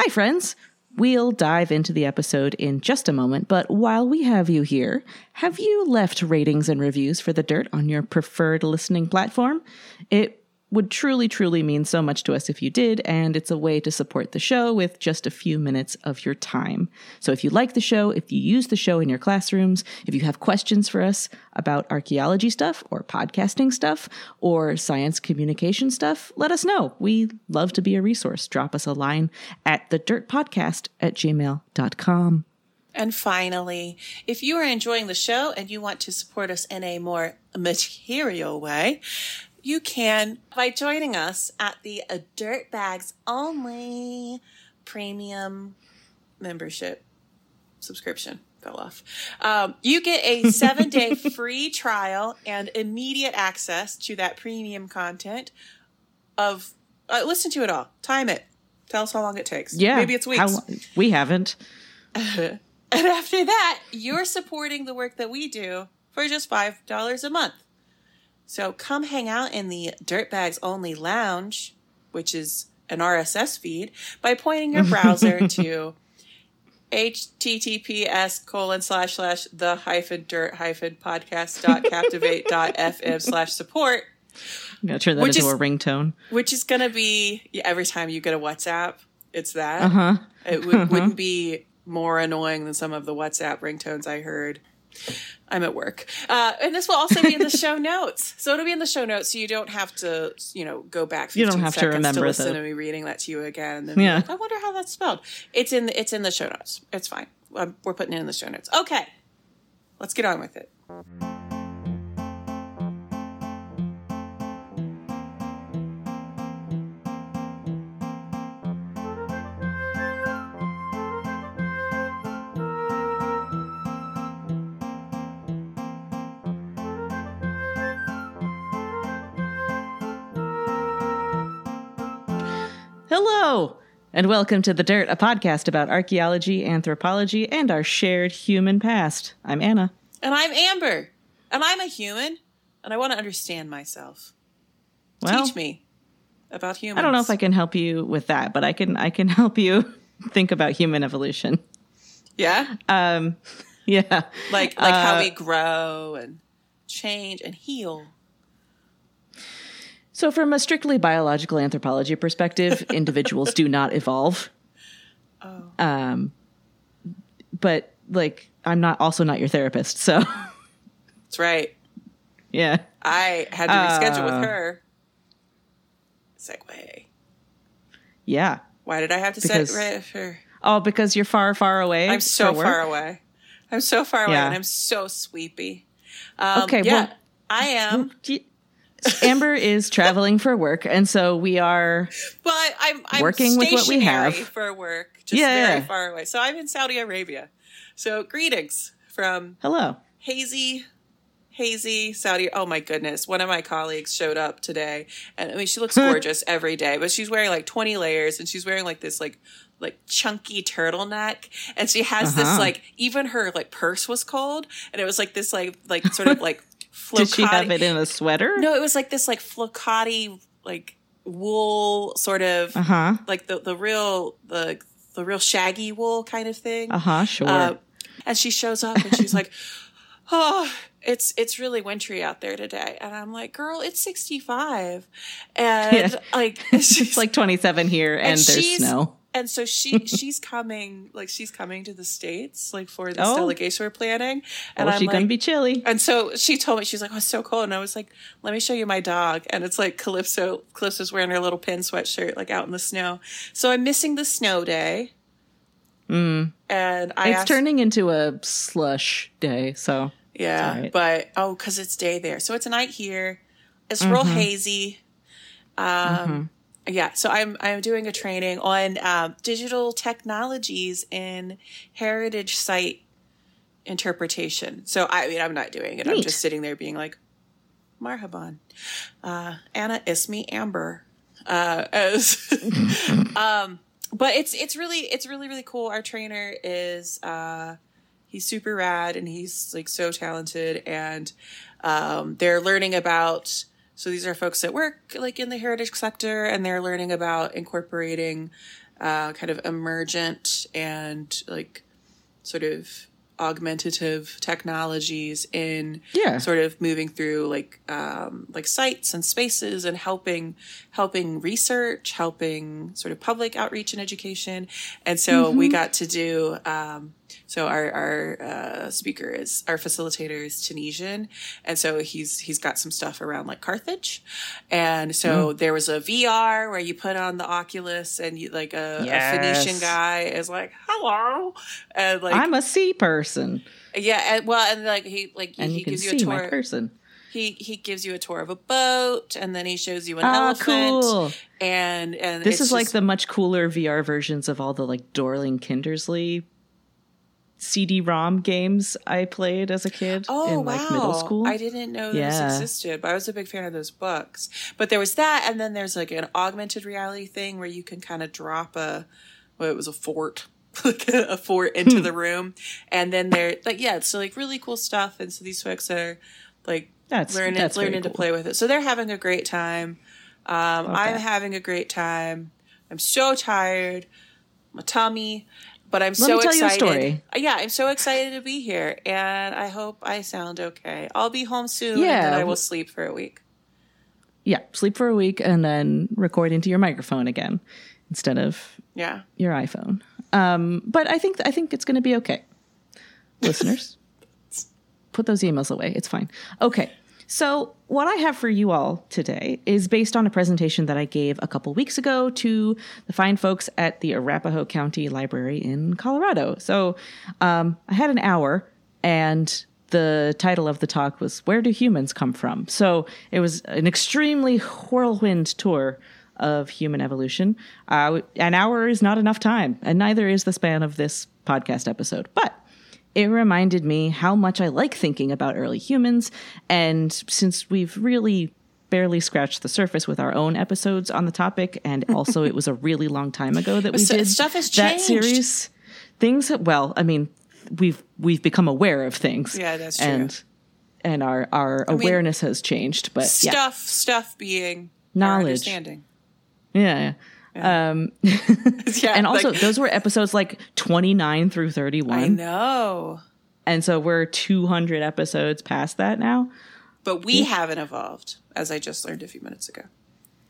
Hi, friends. We'll dive into the episode in just a moment, but while we have you here, have you left ratings and reviews for The Dirt on your preferred listening platform? It would truly, truly mean so much to us if you did, and it's a way to support the show with just a few minutes of your time. So if you like the show, if you use the show in your classrooms, if you have questions for us about archaeology stuff or podcasting stuff or science communication stuff, let us know. We love to be a resource. Drop us a line at the dirt podcast at gmail.com. And finally, if you are enjoying the show and you want to support us in a more material way, you can by joining us at the Dirtbags Only premium membership subscription fell off. Um, you get a seven day free trial and immediate access to that premium content of uh, listen to it all, time it, tell us how long it takes. Yeah, maybe it's weeks. How, we haven't. and after that, you're supporting the work that we do for just five dollars a month. So come hang out in the Dirtbags Only Lounge, which is an RSS feed, by pointing your browser to https colon slash slash the hyphen dirt hyphen podcast dot captivate dot fm slash support. I'm gonna turn that into is, a ringtone. Which is gonna be every time you get a WhatsApp, it's that. Uh-huh. It w- uh-huh. wouldn't be more annoying than some of the WhatsApp ringtones I heard. I'm at work. Uh, and this will also be in the show notes. So it'll be in the show notes so you don't have to, you know, go back you don't have to remember to listen the... to me reading that to you again. yeah. Like, I wonder how that's spelled. It's in the, it's in the show notes. It's fine. We're putting it in the show notes. Okay. Let's get on with it. Hello, and welcome to The Dirt, a podcast about archaeology, anthropology, and our shared human past. I'm Anna. And I'm Amber. And I'm a human, and I want to understand myself. Well, Teach me about humans. I don't know if I can help you with that, but I can I can help you think about human evolution. Yeah? Um yeah. Like like uh, how we grow and change and heal. So, from a strictly biological anthropology perspective, individuals do not evolve. Oh. Um, but like, I'm not also not your therapist, so. That's right. Yeah. I had to reschedule uh, with her. Segue. Yeah. Why did I have to because, set her? Oh, because you're far, far away. I'm so far away. I'm so far away, yeah. and I'm so sweepy. Um, okay. Yeah, well, I am. Amber is traveling for work, and so we are. Well, I, I'm, I'm working with what we have for work, just yeah. very far away. So I'm in Saudi Arabia. So greetings from hello hazy, hazy Saudi. Oh my goodness! One of my colleagues showed up today, and I mean she looks gorgeous every day, but she's wearing like 20 layers, and she's wearing like this like like chunky turtleneck and she has uh-huh. this like even her like purse was cold and it was like this like like sort of like flocati. Did she have it in a sweater? No, it was like this like flocati like wool sort of uh-huh. like the the real the the real shaggy wool kind of thing. Uh-huh, sure. Uh, and she shows up and she's like, "Oh, it's it's really wintry out there today." And I'm like, "Girl, it's 65." And yeah. like it's like 27 here and, and there's snow and so she she's coming like she's coming to the states like for this oh. delegation we're planning. And oh, she's like, gonna be chilly. And so she told me she's like oh it's so cold. And i was like let me show you my dog. And it's like calypso calypso's wearing her little pin sweatshirt like out in the snow. So i'm missing the snow day. Mm. and I it's asked, turning into a slush day so yeah right. but oh because it's day there. So it's night here. It's mm-hmm. real hazy. Um mm-hmm yeah, so I'm I'm doing a training on um, digital technologies in heritage site interpretation. So I mean, I'm not doing it. Neat. I'm just sitting there being like, "Marhaban, uh, Ana, Ismi, Amber." Uh, as, um, but it's it's really it's really really cool. Our trainer is uh, he's super rad and he's like so talented, and um, they're learning about so these are folks that work like in the heritage sector and they're learning about incorporating uh, kind of emergent and like sort of augmentative technologies in Yeah. sort of moving through like um, like sites and spaces and helping helping research, helping sort of public outreach and education. And so we got to do um, so our our uh, speaker is our facilitator is Tunisian, and so he's he's got some stuff around like Carthage, and so there was a VR where you put on the Oculus and you like a, a Phoenician guy is like hello, and like I'm a sea person, yeah, and, well, and like he like and he you gives you a tour. person. He he gives you a tour of a boat, and then he shows you an Ah, elephant. cool. And and This is like the much cooler VR versions of all the like Dorling Kindersley CD-ROM games I played as a kid Oh in like wow! middle school. I didn't know those existed, but I was a big fan of those books. But there was that, and then there's like an augmented reality thing where you can kind of drop a, well, it was a fort, like a, fort into Hmm. the room, and then they're like, yeah, so like really cool stuff. And so these folks are like That's- learning that's learning to play with it. So they're having a great time. Um, I'm having a great time. I'm so tired. My tummy. But I'm Let so me tell you a excited. Uh, Yeah, I'm so excited to be here, and I hope I sound okay. I'll be home soon, and Yeah. then I will sleep for a week. yeah, sleep for a week and then record into your microphone again instead of Yeah. your iPhone. Um, but I think I think it's going to be okay. Listeners, put those emails away. It's fine. Okay. So, what I have for you all today is based on a presentation that I gave a couple weeks ago to the fine folks at the Arapahoe County Library in Colorado. So, um, I had an hour, and the title of the talk was Where Do Humans Come From? So, it was an extremely whirlwind tour of human evolution. Uh, an hour is not enough time, and neither is the span of this podcast episode. But it reminded me how much I like thinking about early humans. And since we've really barely scratched the surface with our own episodes on the topic, and also it was a really long time ago that we So- did stuff has that changed. series, things. Well, I mean, we've we've become aware of things. Yeah, that's true. And and our our mean, awareness has changed, but yeah, Stuff, stuff being Knowledge. understanding. yeah. Um, Yeah, and also, like, those were episodes like 29 through 31. I know, And so we're 200 episodes past that now. but we haven't evolved, as I just learned a few minutes ago.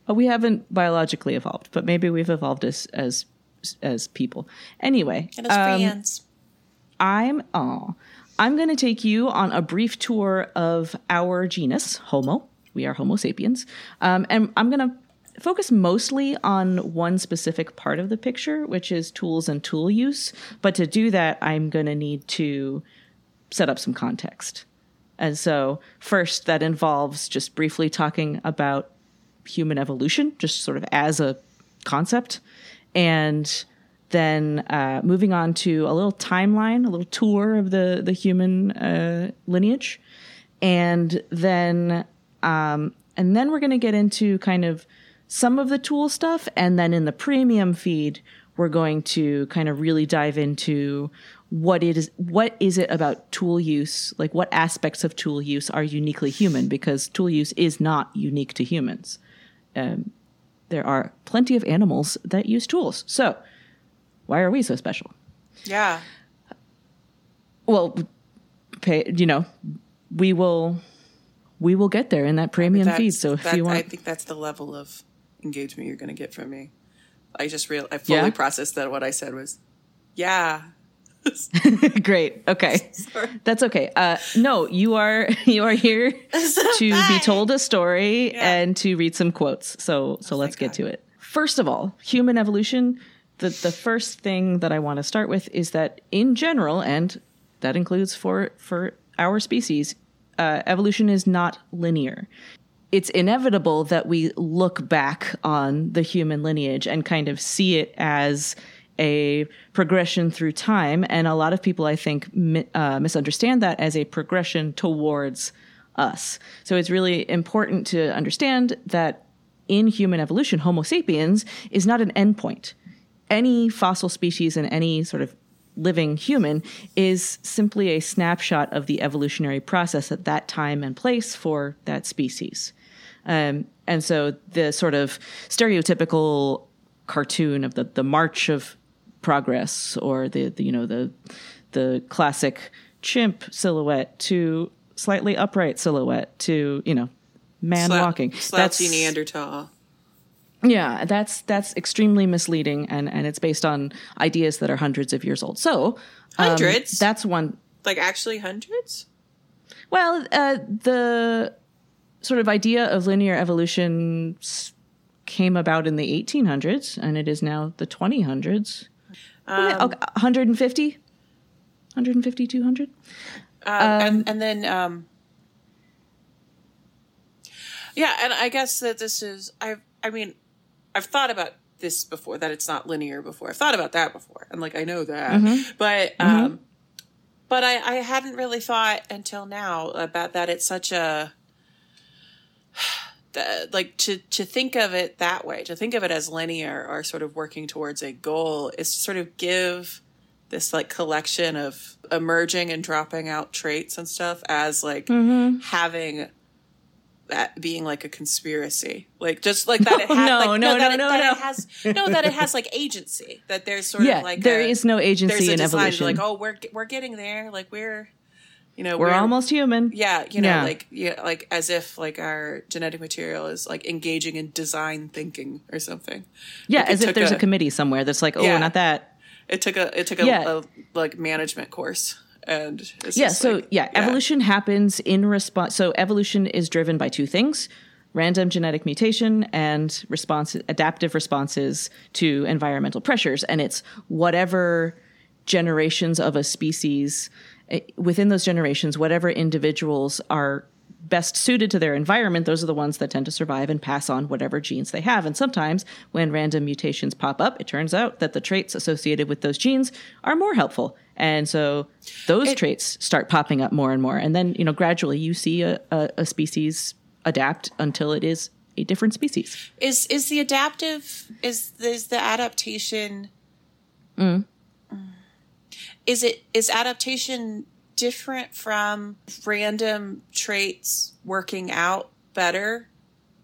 But we haven't biologically evolved, but maybe we've evolved as as as people. Anyway, And as um, friends, I'm oh, I'm going to take you on a brief tour of our genus Homo. We are Homo sapiens, um, and I'm going to focus mostly on one specific part of the picture, which is tools and tool use. But to do that, I'm going to need to set up some context. And so, first, that involves just briefly talking about human evolution, just sort of as a concept. And then uh, moving on to a little timeline, a little tour of the, the human uh, lineage. And then, um, and then we're going to get into kind of some of the tool stuff. And then in the premium feed, we're going to kind of really dive into what it is what is it about tool use like what aspects of tool use are uniquely human because tool use is not unique to humans. Um, there are plenty of animals that use tools. So why are we so special? Yeah, well pay you know we will we will get there in that premium feed. So if you want I think that's the level of engagement you're going to get from me. I just real, I fully Yeah? processed that what I said was, yeah. Great. Okay. Sorry. That's okay. Uh, no, you are you are here to be told a story Yeah. and to read some quotes. So so let's get to it. First of all, human evolution. The the first thing that I want to start with is that in general, and that includes for for our species, uh, evolution is not linear. It's inevitable that we look back on the human lineage and kind of see it as a progression through time. And a lot of people, I think, mi- uh, misunderstand that as a progression towards us. So it's really important to understand that in human evolution, Homo sapiens is not an endpoint. Any fossil species and any sort of living human is simply a snapshot of the evolutionary process at that time and place for that species. Um, and so the sort of stereotypical cartoon of the the march of progress or the, the you know the the classic chimp silhouette to slightly upright silhouette to you know man Slou- walking. Slouchy Neanderthal. Yeah, that's that's extremely misleading, and and it's based on ideas that are hundreds of years old. So um, Hundreds? that's one. Like actually hundreds? Well, uh, the sort of idea of linear evolution came about in the 1800s, and it is now the 2000s. Um, 150, 150, 200. Uh, and and then um yeah and i guess that this is i i mean i've thought about this before that it's not linear before. I've thought about that before and like i know that. But um but i i hadn't really thought until now about that it's such a the- like to to think of it that way to think of it as linear or sort of working towards a goal is to sort of give this like collection of emerging and dropping out traits and stuff as like mm-hmm. having that being like a conspiracy like just like that it has No, like, no, that, no, it, no, that no. it has no that it has like agency that there's sort Yeah, of like there a- is no there's agency a in evolution. like oh we're we're getting there like we're you know we're, almost human. yeah you know Yeah. like yeah like as if like our genetic material is like engaging in design thinking or something Yeah, Like, as if there's a, a- committee somewhere that's like, oh, Yeah. not that. it took a it took a, Yeah. a like management course and it's Yeah, so like- yeah, evolution happens in response. So evolution is driven by two things: random genetic mutation and response, adaptive responses to environmental pressures. And it's whatever generations of a species within those generations, whatever individuals are best suited to their environment, those are the ones that tend to survive and pass on whatever genes they have. And sometimes when random mutations pop up, it turns out that the traits associated with those genes are more helpful. And so those traits start popping up more and more. And then, you know, gradually you see a, a, a species adapt until it is a different species. is is the adaptive is is the adaptation Mm. Is it is adaptation different from random traits working out better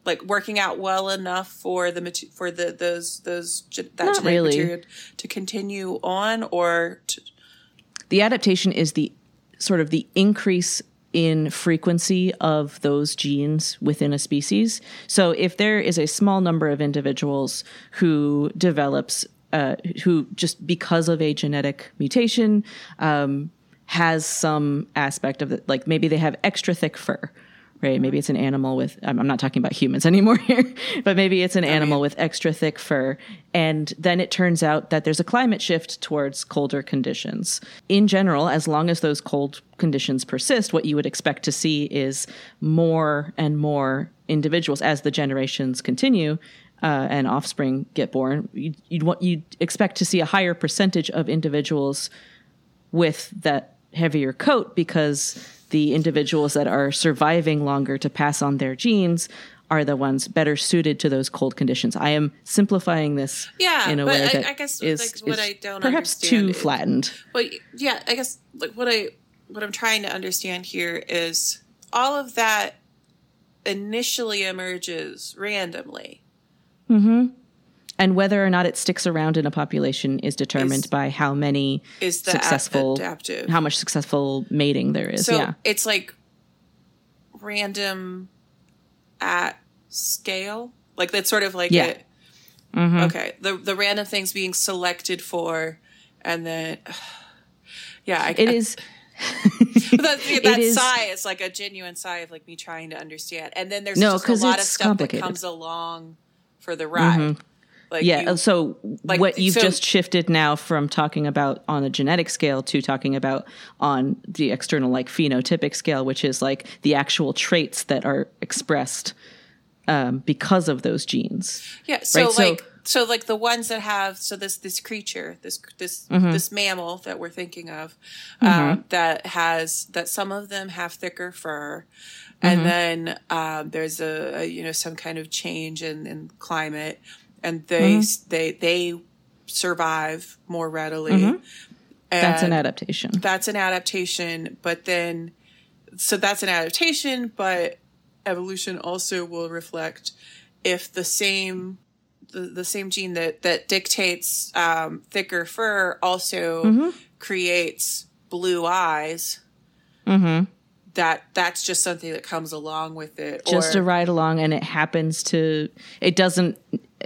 like working out well enough for the for the those those that Not genetic really. material to continue on or to, The adaptation is the sort of the increase in frequency of those genes within a species. So if there is a small number of individuals who develops, uh, who just because of a genetic mutation um, has some aspect of it, like maybe they have extra thick fur. Right, maybe it's an animal with. I'm I'm not talking about humans anymore here, but maybe it's an animal with extra thick fur, and then it turns out that there's a climate shift towards colder conditions. In general, as long as those cold conditions persist, what you would expect to see is more and more individuals as the generations continue uh, and offspring get born. You'd, you'd want you'd expect to see a higher percentage of individuals with that heavier coat because the individuals that are surviving longer to pass on their genes are the ones better suited to those cold conditions. I am simplifying this Yeah, in a way I- that I guess, is- like, what is I don't perhaps too is- flattened. But yeah, I guess like what I what I'm trying to understand here is all of that initially emerges randomly. And whether or not it sticks around in a population is determined Is- by how many Is the successful adaptive? how much successful mating there is. so yeah. it's like random at scale. Like that's sort of like Yeah. Mm-hmm. it. Okay, the the random things being selected for, and then yeah, I, It is But that, that is- sigh is like a genuine sigh of like me trying to understand. And then there's No, just a lot of stuff that comes along for the ride. Like Yeah. you- so like, what you've so- just shifted now from talking about on a genetic scale to talking about on the external like phenotypic scale, which is like the actual traits that are expressed um, because of those genes. yeah. So right, like so like the ones that have so this this creature this this Mm-hmm. this mammal that we're thinking of um, that has that some of them have thicker fur. Mm-hmm. And then um, there's a, a you know some kind of change in, in climate, and they Mm-hmm. they they survive more readily. Mm-hmm. That's an adaptation. that's an adaptation but then so that's an adaptation but evolution also will reflect if the same the, the same gene that that dictates um, thicker fur also Mm-hmm. creates blue eyes. Mm-hmm. That that's just something that comes along with it. Just or, a ride along, and it happens to. It doesn't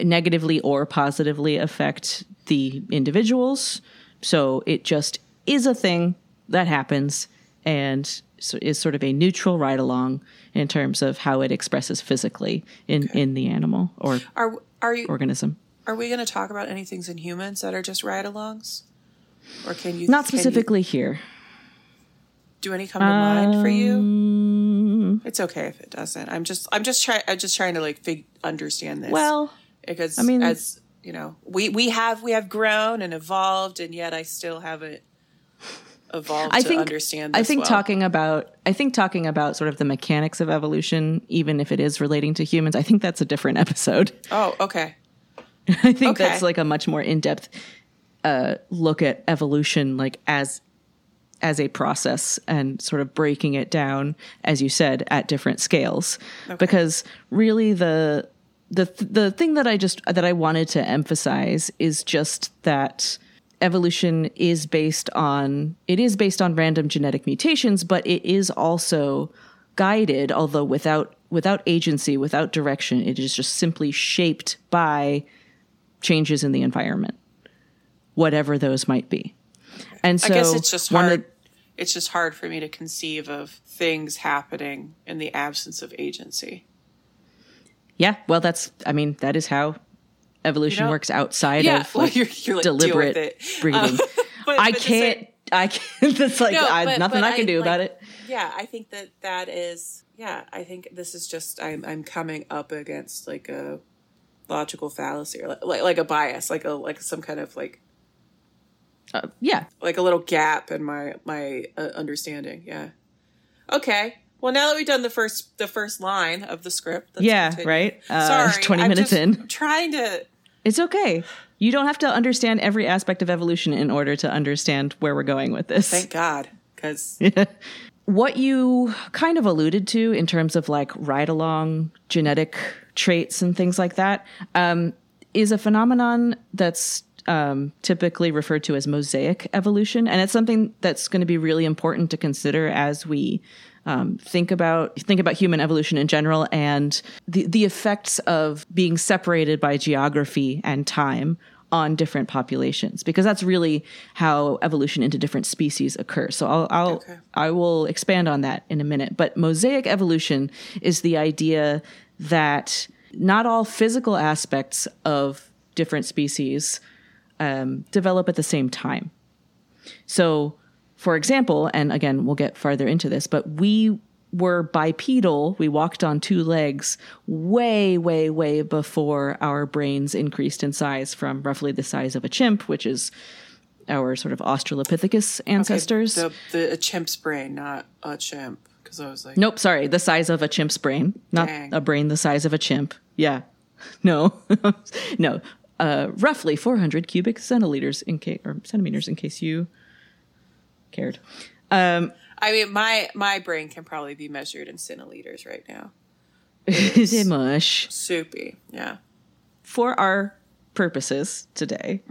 negatively or positively affect the individuals. So it just is a thing that happens, and so is sort of a neutral ride along in terms of how it expresses physically in in the animal or are are you organism. are we going to talk about any things in humans that are just ride-alongs, or can you Not can you- specifically here. do any come to mind for you? Um, It's okay if it doesn't. I'm just I'm just trying I'm just trying to like fig- understand this. well, because I mean- as you know, we we have we have grown and evolved, and yet I still haven't evolved I think understand. I think well. talking about I think talking about sort of the mechanics of evolution, even if it is relating to humans, I think that's a different episode. Oh, okay. I think Okay. that's like a much more in depth uh, look at evolution, like as as a process and sort of breaking it down, as you said, at different scales. Because really, the the the thing that I just that I wanted to emphasize is just that evolution is based on it is based on random genetic mutations, but it is also guided, although without without agency, without direction. It is just simply shaped by changes in the environment, whatever those might be. And so I guess it's just one of hard. It's just hard for me to conceive of things happening in the absence of agency. Yeah, well, that's. I mean, that is how evolution You know- works outside Yeah, of well, like, you're- you're like, deliberate breeding. Um, but- I but can't. same- I can't. That's like No, I, but- nothing I can do like, about it. Yeah, I think that that is. Yeah, I think this is just. I'm I'm coming up against like a logical fallacy or like like, a bias, like a like some kind of like Uh, yeah, like a little gap in my my uh, understanding. Yeah. Okay. Well, now that we've done the first the first line of the script, yeah, continue. right. Uh, Sorry, twenty I'm minutes just in, trying to. It's okay. You don't have to understand every aspect of evolution in order to understand where we're going with this. Thank God, because what you kind of alluded to in terms of like ride along genetic traits and things like that um, is a phenomenon that's um, typically referred to as mosaic evolution. And it's something that's going to be really important to consider as we um, think about think about human evolution in general and the the effects of being separated by geography and time on different populations because that's really how evolution into different species occurs. So I'll, I'll Okay. I will expand on that in a minute. But mosaic evolution is the idea that not all physical aspects of different species um, develop at the same time. So, for example, and again, we'll get farther into this, but we were bipedal. We walked on two legs way, way, way before our brains increased in size from roughly the size of a chimp, which is our sort of Australopithecus ancestors. the the a chimp's brain, not a chimp. Because I was like, Nope, sorry, the size of a chimp's brain, not Dang. a brain the size of a chimp. Yeah, no, no, uh, roughly 400 cubic centiliters in case or centimeters in case you cared. Um, I mean, my my brain can probably be measured in centiliters right now. is it mush? Soupy, yeah. For our purposes today,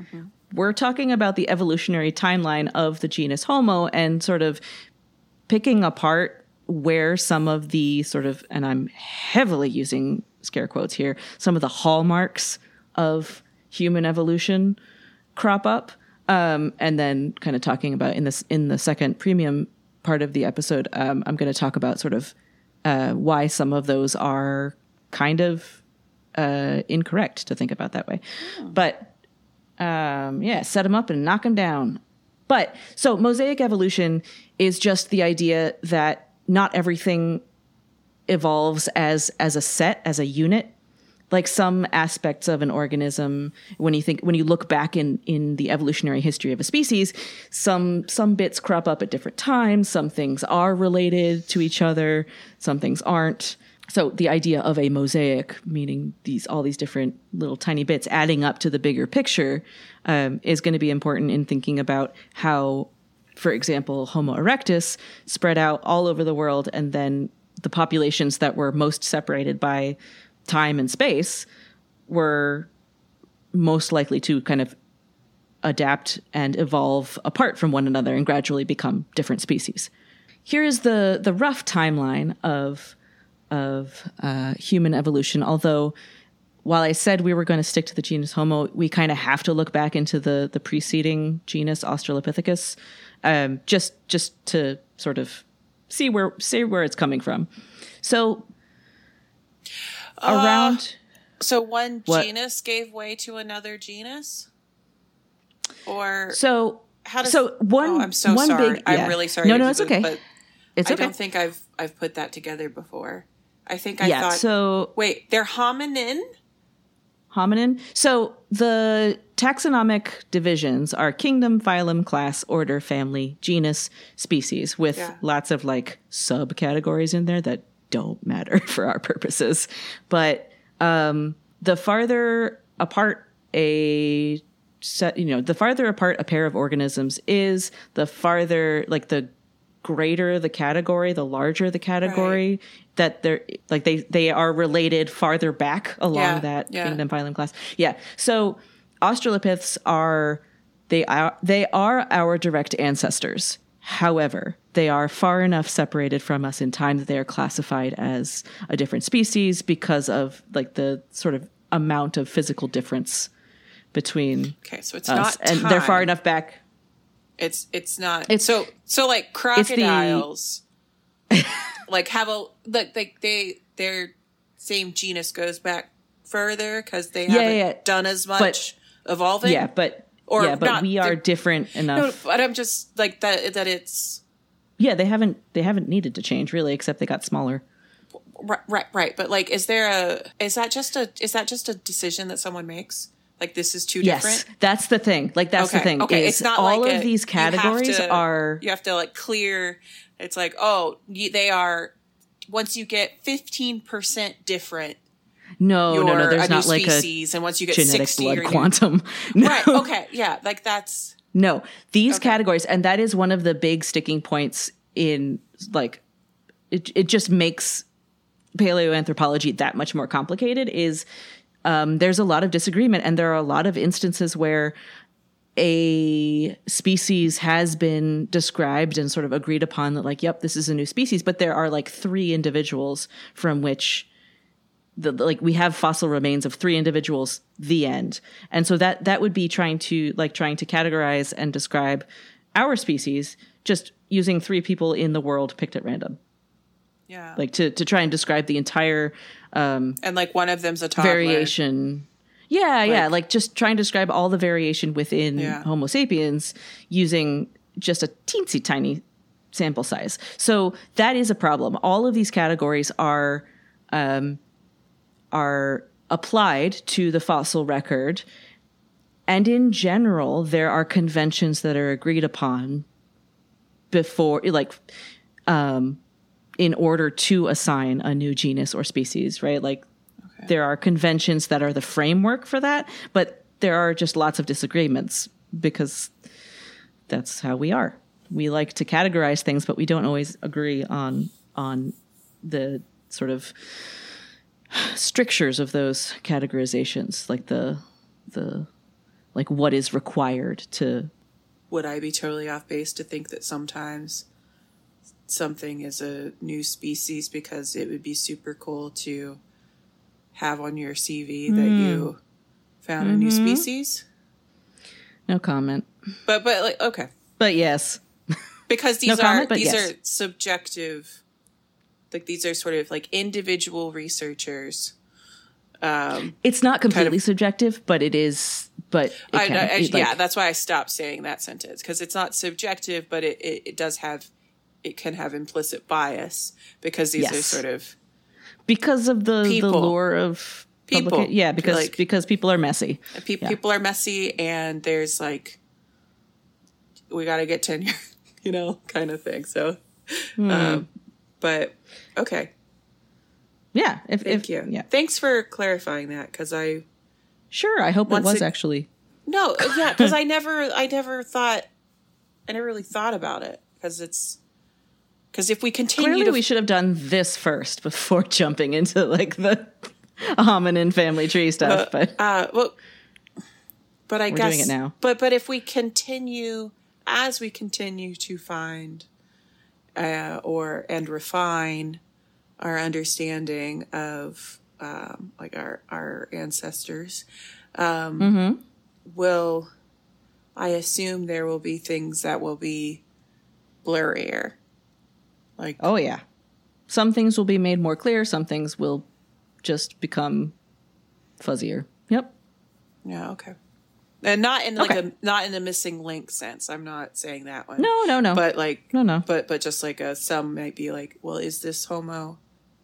we're talking about the evolutionary timeline of the genus Homo and sort of picking apart where some of the sort of, and I'm heavily using scare quotes here, some of the hallmarks of human evolution crop up. Um, and then kind of talking about in this in the second premium part of the episode, um, I'm going to talk about sort of uh, why some of those are kind of uh, incorrect to think about that way. But um, yeah, set them up and knock them down. But so mosaic evolution is just the idea that not everything evolves as as a set as a unit like some aspects of an organism when you think when you look back in in the evolutionary history of a species some some bits crop up at different times. Some things are related to each other. Some things aren't. So the idea of a mosaic meaning these all these different little tiny bits adding up to the bigger picture um, is going to be important in thinking about how for example homo erectus spread out all over the world and then the populations that were most separated by time and space were most likely to kind of adapt and evolve apart from one another and gradually become different species. Here is the the rough timeline of of uh, human evolution. Although, while I said we were going to stick to the genus Homo, we kind of have to look back into the the preceding genus Australopithecus, um, just just to sort of see where see where it's coming from. So, Uh, around. So one What? genus gave way to another genus, or So how does? so one oh, I'm so one sorry. big yeah. I'm really sorry. No, no, it's okay. But It's I okay. don't think I've I've put that together before. I think I yeah. thought. so wait, they're hominin. hominin. So the taxonomic divisions are kingdom, phylum, class, order, family, genus, species, with Yeah. lots of like subcategories in there that don't matter for our purposes. But um, the farther apart a set, you know, the farther apart a pair of organisms is, the farther like the greater the category, the larger the category that they're like they they are related farther back along Yeah, that yeah. kingdom phylum class. Yeah. So Australopiths are they are they are our direct ancestors. However, they are far enough separated from us in time that they are classified as a different species because of like the sort of amount of physical difference between Okay, so it's not and they're far enough back. It's it's not. It's- so so like the- crocodiles, like have a like they they their same genus goes back further because they Yeah, haven't yeah, done as much evolving. Yeah, but Or yeah, but we are different No, enough. but I'm just like that. That it's yeah, they haven't they haven't needed to change really, except they got smaller. right, right, right. But like, is there a? Is that just a? Is that just a decision that someone makes? Like this is too Yes, different. that's the thing. Like that's the thing. Okay, it's not all like of a- these you categories to- are You have to like clear. It's like oh, they are. Once you get fifteen percent different, no, you're no, no. a There's new not like a species, and once you get genetic sixty, blood you're a new- quantum. No. Right. Okay. Yeah. Like that's No, these Okay. categories, and that is one of the big sticking points in like it. It just makes paleoanthropology that much more complicated. Is um, there's a lot of disagreement, and there are a lot of instances where a species has been described and sort of agreed upon that, like, yep, this is a new species, but there are like three individuals from which the like we have fossil remains of three individuals the end and so that that would be trying to like trying to categorize and describe our species just using three people in the world picked at random yeah. like to to try and describe the entire um and like one of them's a toddler. variation yeah yeah like just trying to describe all the variation within Yeah. homo sapiens using just a teensy tiny sample size so that is a problem all of these categories are um, are applied to the fossil record. And in general there are conventions that are agreed upon before like um in order to assign a new genus or species right? Like there are conventions that are the framework for that but there are just lots of disagreements because that's how we are. We like to categorize things but we don't always agree on on the sort of strictures of those categorizations like the the like what is required to Would I be totally off base to think that sometimes something is a new species because it would be super cool to have on your CV that Hmm. you found a new Mm-hmm. species? no comment But but like okay. but yes because these No are comment, these yes. are subjective like these are sort of like individual researchers um it's not completely of- subjective but it is but it I, can, I- it, yeah that's why i stopped saying that sentence because it's not subjective but it, it, it does have it can have implicit bias because these are sort of because of the the lore of People. publica- yeah because Like- because people are messy pe- Yeah. people are messy and there's like we got to get tenure you know kind of thing so Hmm. um but okay. Yeah if, thank if you. yeah. Thanks for clarifying that because i sure i hope it was it- actually No, yeah, because I never, I never thought, I never really thought about it because it's because if we continue clearly to, we should have done this first before jumping into like the hominin family tree stuff but uh, well, But I We're guess doing it now. But but if we continue as we continue to find uh, or and refine our understanding of um, like our our ancestors, um, Mm-hmm. will I assume there will be things that will be blurrier, like Oh yeah. Some things will be made more clear, some things will just become fuzzier. Yep. yeah, okay, and not in like Okay. a not in a missing link sense. I'm not saying that one. No, no, no. but like no, no. but but just like a some might be like, well, is this Homo?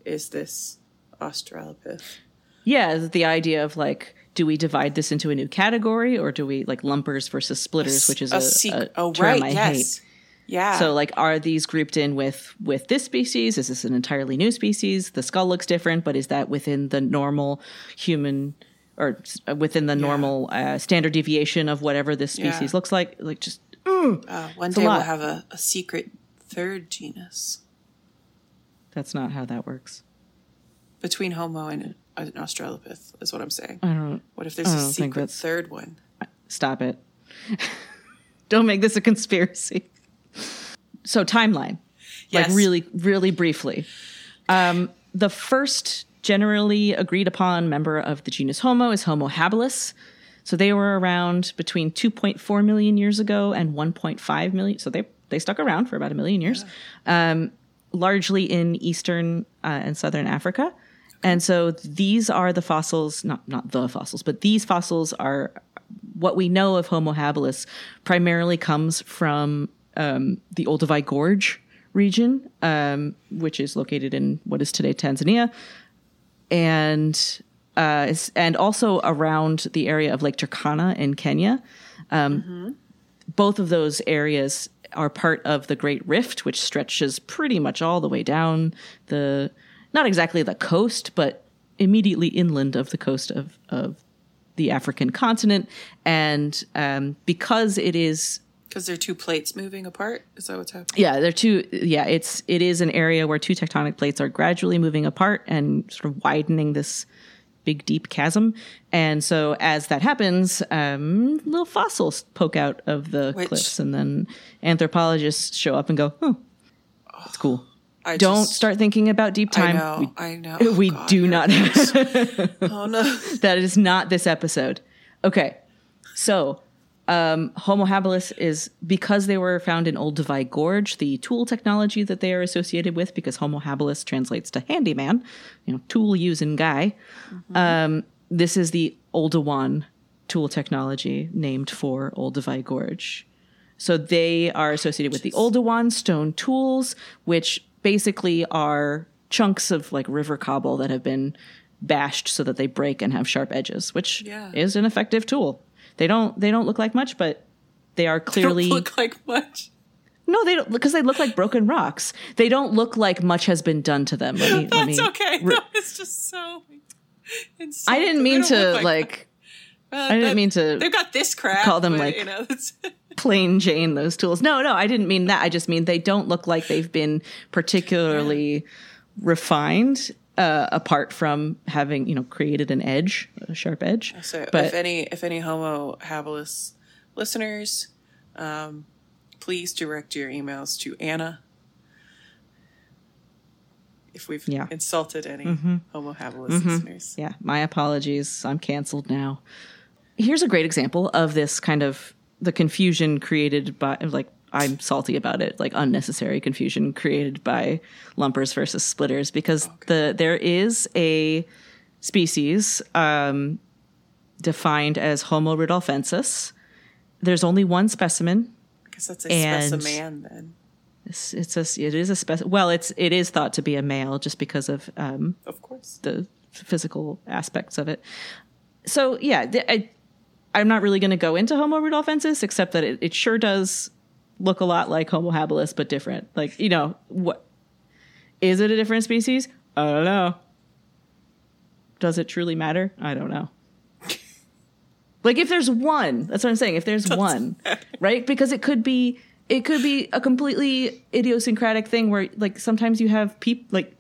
Is this Australopith? Yeah, the idea of like, do we divide this into a new category or do we like lumpers versus splitters, which is a, secret. a oh, term right. I yes. hate. Yeah. So like, are these grouped in with with this species? Is this an entirely new species? The skull looks different, but is that within the normal human or uh, within the normal uh, standard deviation of whatever this species Yeah. looks like? Like, just uh, one day we'll have a, a secret third genus that's not how that works. between Homo and an Australopith. Is what I'm saying. I don't What if there's a secret third one? stop it. don't make this a conspiracy. So timeline. Yes. like really really briefly um, the first generally agreed upon member of the genus homo is homo habilis so they were around between 2.4 million years ago and 1.5 million so they they stuck around for about a million years um, largely in eastern uh, and southern africa. And so these are the fossils not not the fossils but these fossils are what we know of Homo habilis primarily comes from um, the Olduvai Gorge region, um, which is located in what is today Tanzania, and uh, and also around the area of Lake Turkana in Kenya. Um, Both of those areas are part of the Great Rift, which stretches pretty much all the way down the, not exactly the coast, but immediately inland of the coast of of the African continent. And um, because it is Because there are two plates moving apart. Is that what's happening? yeah, there are two. Yeah, it's it is an area where two tectonic plates are gradually moving apart and sort of widening this big deep chasm. And so as that happens, um, little fossils poke out of the Which- cliffs, and then anthropologists show up and go, "Oh, that's cool." I Don't just- start thinking about deep I time. know. We, I know. Oh, we God, do not. oh no. that is not this episode. Okay, so um, Homo habilis is because they were found in Olduvai Gorge, the tool technology that they are associated with, because Homo habilis translates to handyman, you know, tool using guy. Um, this is the Oldowan tool technology named for Olduvai Gorge. So they are associated with the Oldowan stone tools, which basically are chunks of like river cobble that have been bashed so that they break and have sharp edges, which Yeah. is an effective tool. They don't they don't look like much, but they are clearly Don't look like much. no, they don't because they look like broken rocks. They don't look like much has been done to them. Let me, let That's me- okay. re- no, it's just so. It's I didn't mean to like uh, I didn't mean to They've got this crap. call them, but, like- you know. Plain Jane those tools. No, no, I didn't mean that. I just mean they don't look like they've been particularly refined. Uh, apart from having you know created an edge, a sharp edge. so but if any if any Homo habilis listeners, um, please direct your emails to Anna. If we've Yeah. insulted any Homo habilis listeners, Yeah, my apologies. I'm canceled now. Here's a great example of this kind of the confusion created by like I'm salty about it, like unnecessary confusion created by lumpers versus splitters because the there is a species um, defined as Homo rudolfensis. There's only one specimen. I guess that's a specimen then. It's, it's a it is a spec. Well, it's it is thought to be a male just because of um, Of course. the physical aspects of it. So yeah, th- I, I'm not really going to go into Homo rudolfensis, except that it, it sure does look a lot like Homo habilis, but different. Like you know, what is it a different species? I don't know. Does it truly matter? I don't know. like if there's one, that's what I'm saying. If there's one, right? Because it could be it could be a completely idiosyncratic thing where like sometimes you have people like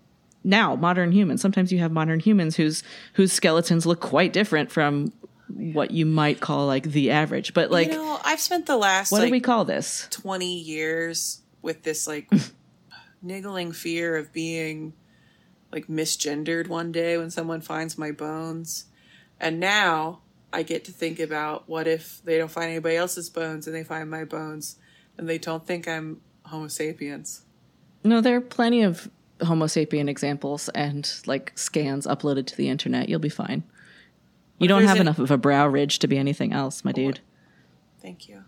now modern humans sometimes you have modern humans whose whose skeletons look quite different from what you might call like the average. But like, you know, I've spent the last what like, do we call this? 20 years with this like niggling fear of being like misgendered one day when someone finds my bones. And now I get to think about what if they don't find anybody else's bones and they find my bones and they don't think I'm Homo sapiens. No, there are plenty of Homo sapien examples and like scans uploaded to the internet. You'll be fine. You don't have an- enough of a brow ridge to be anything else, my dude. Thank you.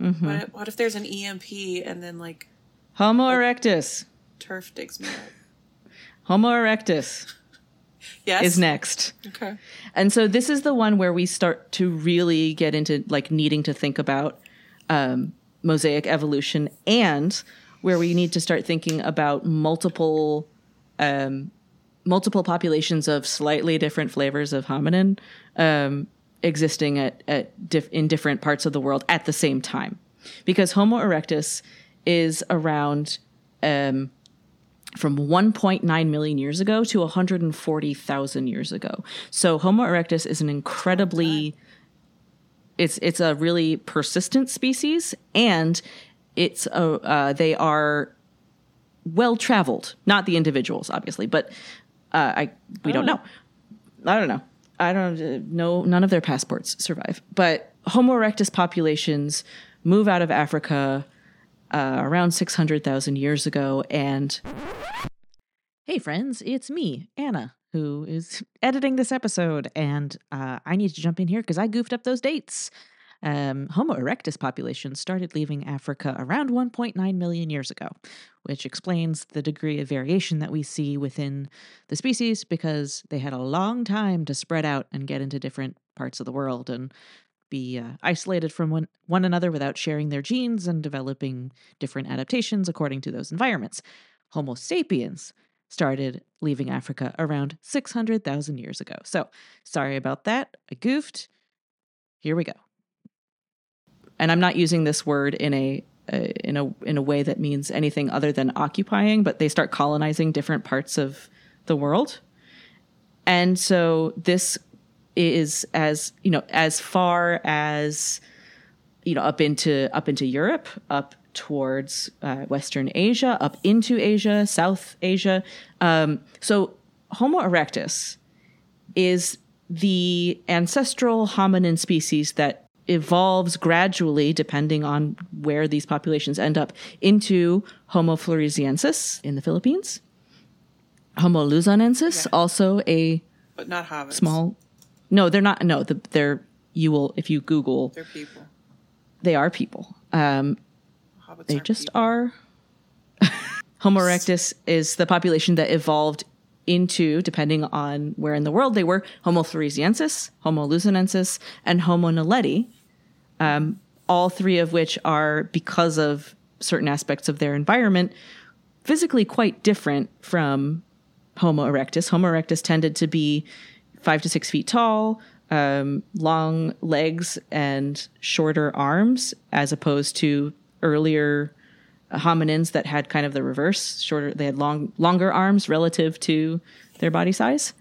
Mm-hmm. What, if, what if there's an EMP and then like Homo erectus. turf digs me up? Homo erectus Yes. is next. Okay. And so this is the one where we start to really get into like needing to think about um, mosaic evolution and where we need to start thinking about multiple um, multiple populations of slightly different flavors of hominin um, existing at, at diff- in different parts of the world at the same time because homo erectus is around um, from 1.9 million years ago to 140,000 years ago. So Homo erectus is an incredibly it's it's a really persistent species and it's a uh, they are well traveled, not the individuals obviously, but uh, I we don't know. I don't know. I don't uh, know. None of their passports survive. But Homo erectus populations move out of Africa uh, around 600,000 years ago. And hey, friends, it's me, Anna, who is editing this episode. And uh, I need to jump in here because I goofed up those dates. Um, Homo erectus populations started leaving Africa around 1.9 million years ago, which explains the degree of variation that we see within the species because they had a long time to spread out and get into different parts of the world and be uh, isolated from one, one another without sharing their genes and developing different adaptations according to those environments. Homo sapiens started leaving Africa around 600,000 years ago. So, sorry about that. I goofed. Here we go. And I'm not using this word in a in a in a way that means anything other than occupying, but they start colonizing different parts of the world. And so this is as, you know, as far as you know, up into up into Europe, up towards uh, Western Asia, up into Asia, South Asia. Um, so Homo erectus is the ancestral hominin species that evolves gradually, depending on where these populations end up, into Homo floresiensis in the Philippines, Homo luzonensis, also a But not hobbits. small. No, they're not. No, the, they're you will if you Google, They're people. they are people. Um, Hobbits they just people. are. Homo erectus is the population that evolved into, depending on where in the world they were, Homo floresiensis, Homo luzonensis, and Homo naledi. Um, all three of which are, because of certain aspects of their environment, physically quite different from Homo erectus. Homo erectus tended to be five to six feet tall, um, long legs and shorter arms, as opposed to earlier hominins that had kind of the reverse, shorter. They had long, longer arms relative to their body size.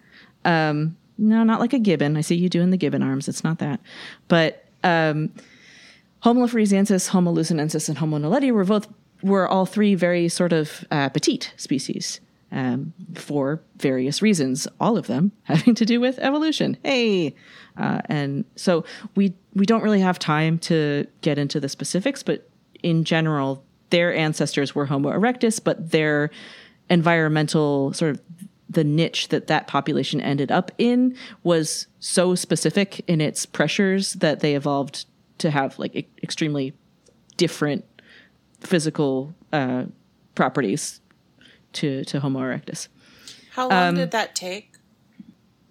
Um, no, not like a gibbon. I see you doing the gibbon arms. It's not that, but um, Homo floresiensis, Homo luzonensis, and Homo naledi were both were all three very sort of uh, petite species um, for various reasons. All of them having to do with evolution. Hey, uh, and so we we don't really have time to get into the specifics, but in general, their ancestors were Homo erectus, but their environmental sort of the niche that that population ended up in was so specific in its pressures that they evolved to have like e- extremely different physical uh, properties to to Homo erectus. How um, long did that take?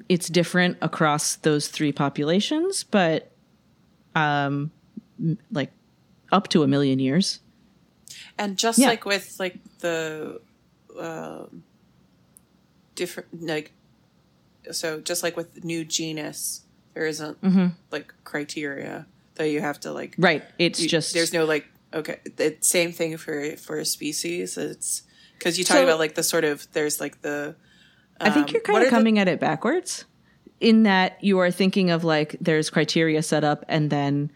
It's different across those three populations, but um, m- like up to a million years. And just Yeah. like with like the um, different like so just like with new genus, there isn't Mm-hmm. like criteria that you have to like Right. It's you- just there's no like okay the same thing for for a species it's because you talk So- about like the sort of there's like the I think um, you're kind are of the- coming at it backwards. in that you are thinking of like there's criteria set up and then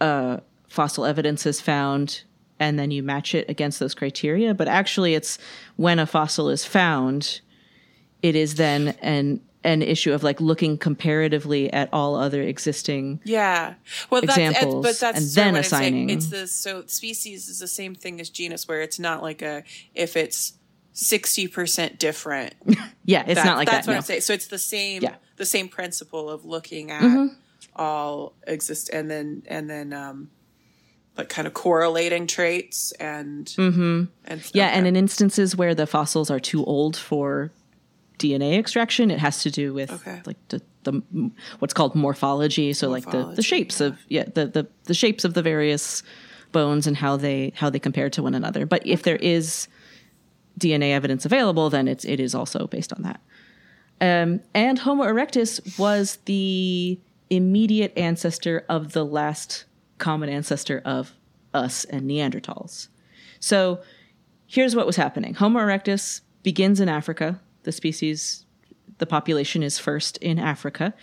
uh, fossil evidence is found and then you match it against those criteria. But actually, it's when a fossil is found, it is then an an issue of like looking comparatively at all other existing yeah well that's examples but that's and so then assigning it's the so species is the same thing as genus where it's not like a if it's 60% different yeah it's that- not like that's that what no. i'm saying so it's the same Yeah. the same principle of looking at Mm-hmm. all exist and then and then um like kind of correlating traits and mm-hmm. and Yeah, and in instances where the fossils are too old for DNA extraction, it has to do with Okay. like the, the what's called morphology. So like the, the Morphology, shapes of yeah the, the the shapes of the various bones and how they how they compare to one another. But if there is DNA evidence available, then it's it is also based on that. Um, and Homo erectus was the immediate ancestor of the last common ancestor of us and Neanderthals. So here's what was happening Homo erectus begins in Africa. The species, the population is first in Africa.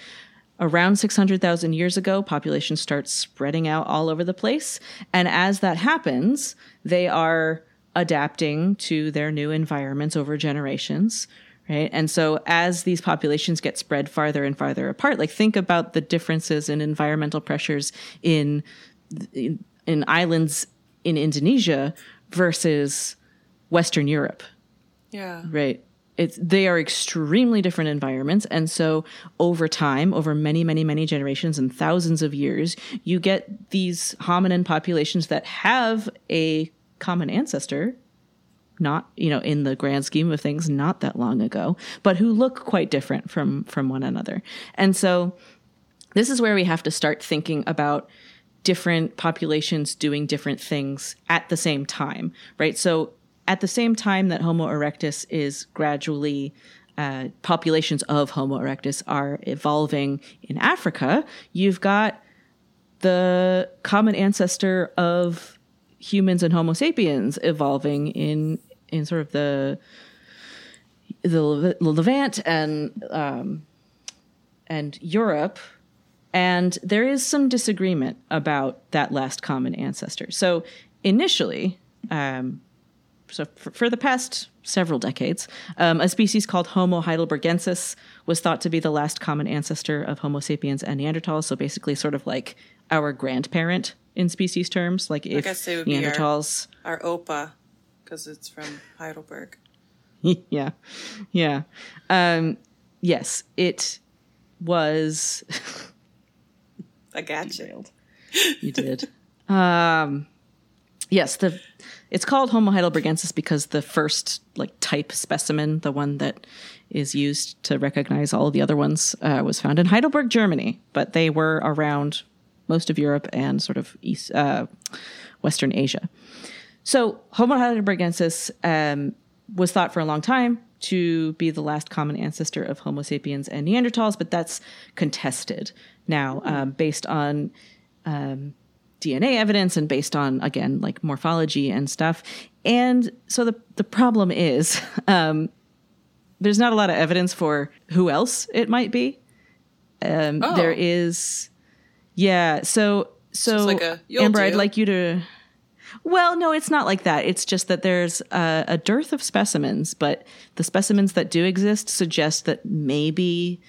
Around 600,000 years ago, population starts spreading out all over the place. And as that happens, they are adapting to their new environments over generations, right? And so as these populations get spread farther and farther apart, like think about the differences in environmental pressures in in, in islands in Indonesia versus Western Europe, yeah right? It's they are extremely different environments, and so over time, over many, many, many generations and thousands of years, you get these hominin populations that have a common ancestor. Not, you know, in the grand scheme of things, not that long ago, but who look quite different from from one another. And so this is where we have to start thinking about different populations doing different things at the same time, right? So at the same time that Homo erectus is gradually uh, populations of Homo erectus are evolving in Africa, you've got the common ancestor of humans and Homo sapiens evolving in in sort of the the Lev- Levant and um, and Europe, and there is some disagreement about that last common ancestor. So initially, um, so for, for the past several decades, um, a species called Homo heidelbergensis was thought to be the last common ancestor of Homo sapiens and Neanderthals. So basically, sort of like our grandparent in species terms. Like if guess they would be our- Neanderthals, our opa because it's from heidelberg yeah, yeah, um, yes, it was. i got you You did. um, yes, the it's called Homo heidelbergensis because the first like type specimen, the one that is used to recognize all the other ones, uh, was found in Heidelberg, Germany. But they were around most of Europe and sort of East, uh, Western Asia. So Homo heidelbergensis um, was thought for a long time to be the last common ancestor of Homo sapiens and Neanderthals, but that's contested now um, based on um, DNA evidence and based on again like morphology and stuff. And so the the problem is um, there's not a lot of evidence for who else it might be. Um, Oh. There is, yeah. So so like a, "You'll Amber, I'd like you to. Well, no, it's not like that. It's just that there's a, a dearth of specimens, but the specimens that do exist suggest that maybe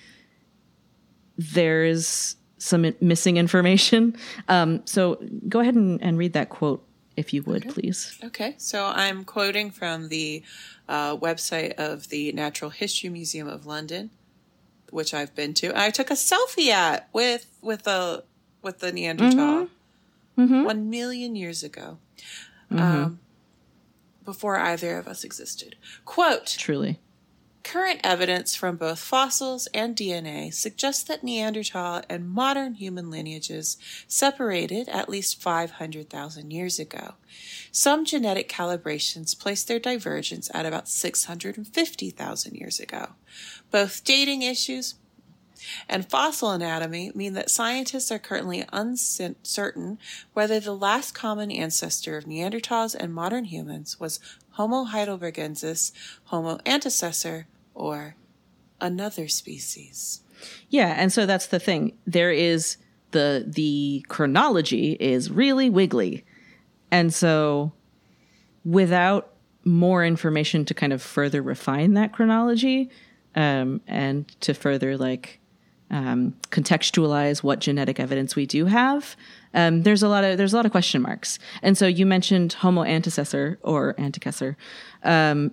there's some missing information. Um, so go ahead and, and read that quote if you would, please. Okay, so I'm quoting from the uh, website of the Natural History Museum of London, which I've been to. I took a selfie at with with a with the Neanderthal one million years ago, um, before either of us existed. Quote: Truly. Current evidence from both fossils and DNA suggests that Neanderthal and modern human lineages separated at least 500,000 years ago. Some genetic calibrations place their divergence at about 650,000 years ago. Both dating issues and fossil anatomy mean that scientists are currently uncertain whether the last common ancestor of Neanderthals and modern humans was Homo heidelbergensis, Homo antecessor, or another species. Yeah, and so that's the thing. There is the the chronology is really wiggly. And so without more information to kind of further refine that chronology um, and to further like um, contextualize what genetic evidence we do have, um, there's a lot of there's a lot of question marks. And so you mentioned Homo antecessor or antecessor. Um,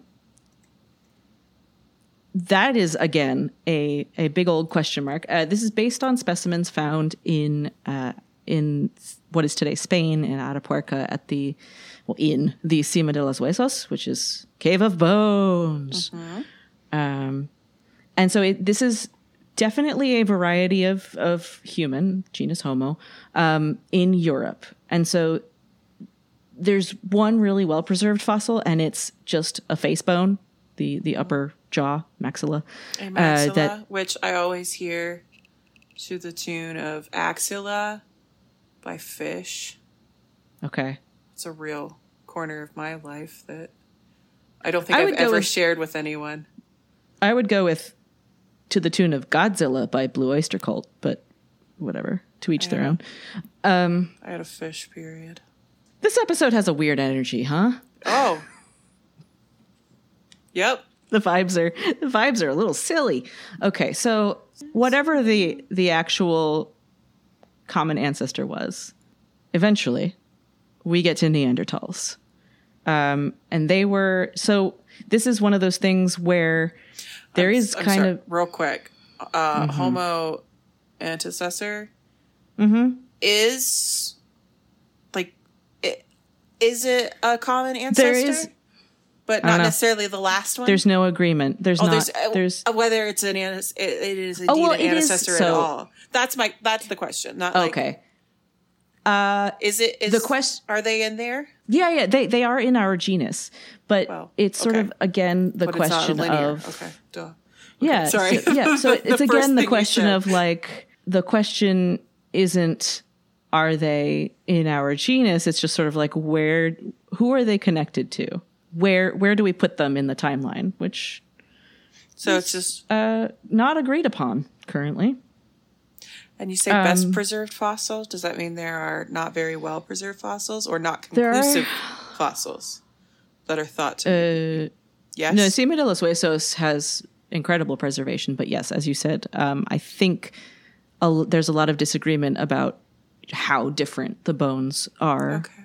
that is again a a big old question mark. Uh, this is based on specimens found in uh, in what is today Spain in Atapuerca at the well in the Cima de los Huesos, which is Cave of Bones. Um, and so it, this is definitely a variety of of human genus Homo um, in Europe, and so there's one really well preserved fossil, and it's just a face bone, the the upper jaw maxilla. A uh, that which I always hear to the tune of Axilla by Phish. okay. It's a real corner of my life that I don't think I I've ever with- shared with anyone. I would go with to the tune of Godzilla by Blue Oyster Cult, but whatever, to each their Yeah. own. I had a Phish period. This episode has a weird energy, huh? Oh. yep. The vibes are the vibes are a little silly. Okay, so whatever the the actual common ancestor was, eventually we get to Neanderthals. Um, and they were so this is one of those things where there is I'm kind sorry, of real quick. Uh, Homo antecessor is like i- is it a common ancestor? is- but don't necessarily the last one. there's no agreement. There's oh, not there's, uh, there's uh, whether it's an it, it is indeed Oh, well, an ancestor at so- all. That's my that's the question. Not like okay. is it is The question? are they in there? Yeah, yeah, they they are in our genus, but it's sort okay. of again the But question not of okay, duh. yeah, sorry. so, yeah. So The it's first again the question of like the question isn't are they in our genus? It's just sort of like where who are they connected to? Where where do we put them in the timeline? Which So it's just uh not agreed upon currently. and you say Um, best preserved fossil. Does that mean there are not very well preserved fossils or not There are- conclusive fossils that are thought to? Uh yes. No, Cima de los Huesos has incredible preservation, but yes, as you said, um, I think a, there's a lot of disagreement about how different the bones are, okay.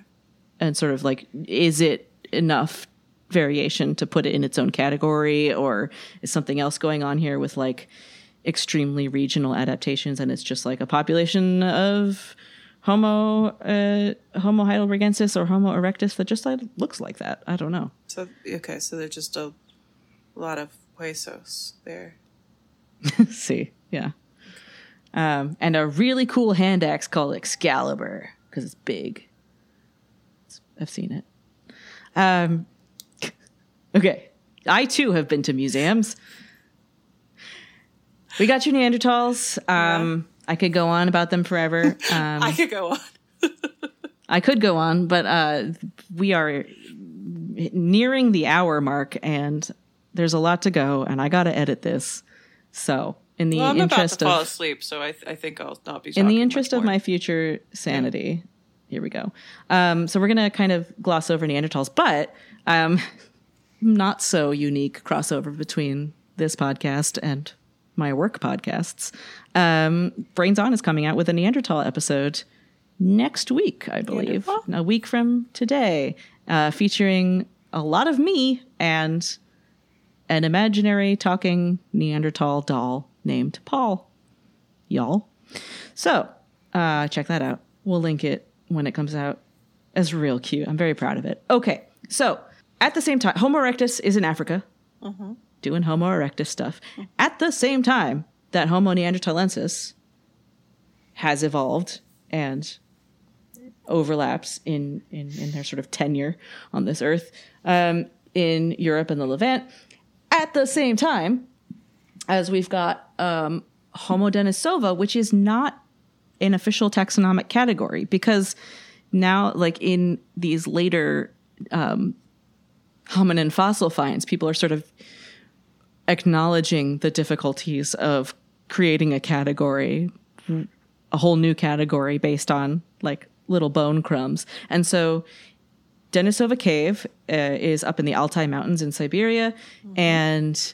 and sort of like, is it enough variation to put it in its own category, or is something else going on here with like extremely regional adaptations, and it's just like a population of Homo uh, Homo heidelbergensis or Homo erectus that just like, looks like that. I don't know. So okay, so there's just a lot of huesos there. See, yeah. Um, and a really cool hand axe called Excalibur because it's big. It's- I've seen it. Um, okay, I too have been to museums. We got your Neanderthals. Um, I could go on about them forever. Um, I could go on. I could go on, but uh, we are nearing the hour mark, and there's a lot to go, and I got to edit this. So, in the Well, I'm about to interest fall of asleep, so I, th- I think I'll not be. in the interest of my future sanity, here we go. Um, so we're gonna kind of gloss over Neanderthals, but um, not so unique crossover between this podcast and my work podcasts. Um, Brains On is coming out with a Neanderthal episode next week, I believe, Neanderthal? a week from today, uh, featuring a lot of me and an imaginary talking Neanderthal doll named Paul. Y'all. So, uh, check that out. We'll link it when it comes out. It's real cute. I'm very proud of it. Okay, so at the same time, Homo erectus is in Africa doing Homo erectus stuff. At the same time that Homo neanderthalensis has evolved and overlaps in, in, in their sort of tenure on this earth um, in Europe and the Levant. At the same time, as we've got um, Homo denisova, which is not an official taxonomic category because now, like in these later um, hominin fossil finds, people are sort of acknowledging the difficulties of creating a category, a whole new category based on like little bone crumbs. And so Denisova Cave uh, is up in the Altai Mountains in Siberia, mm-hmm. and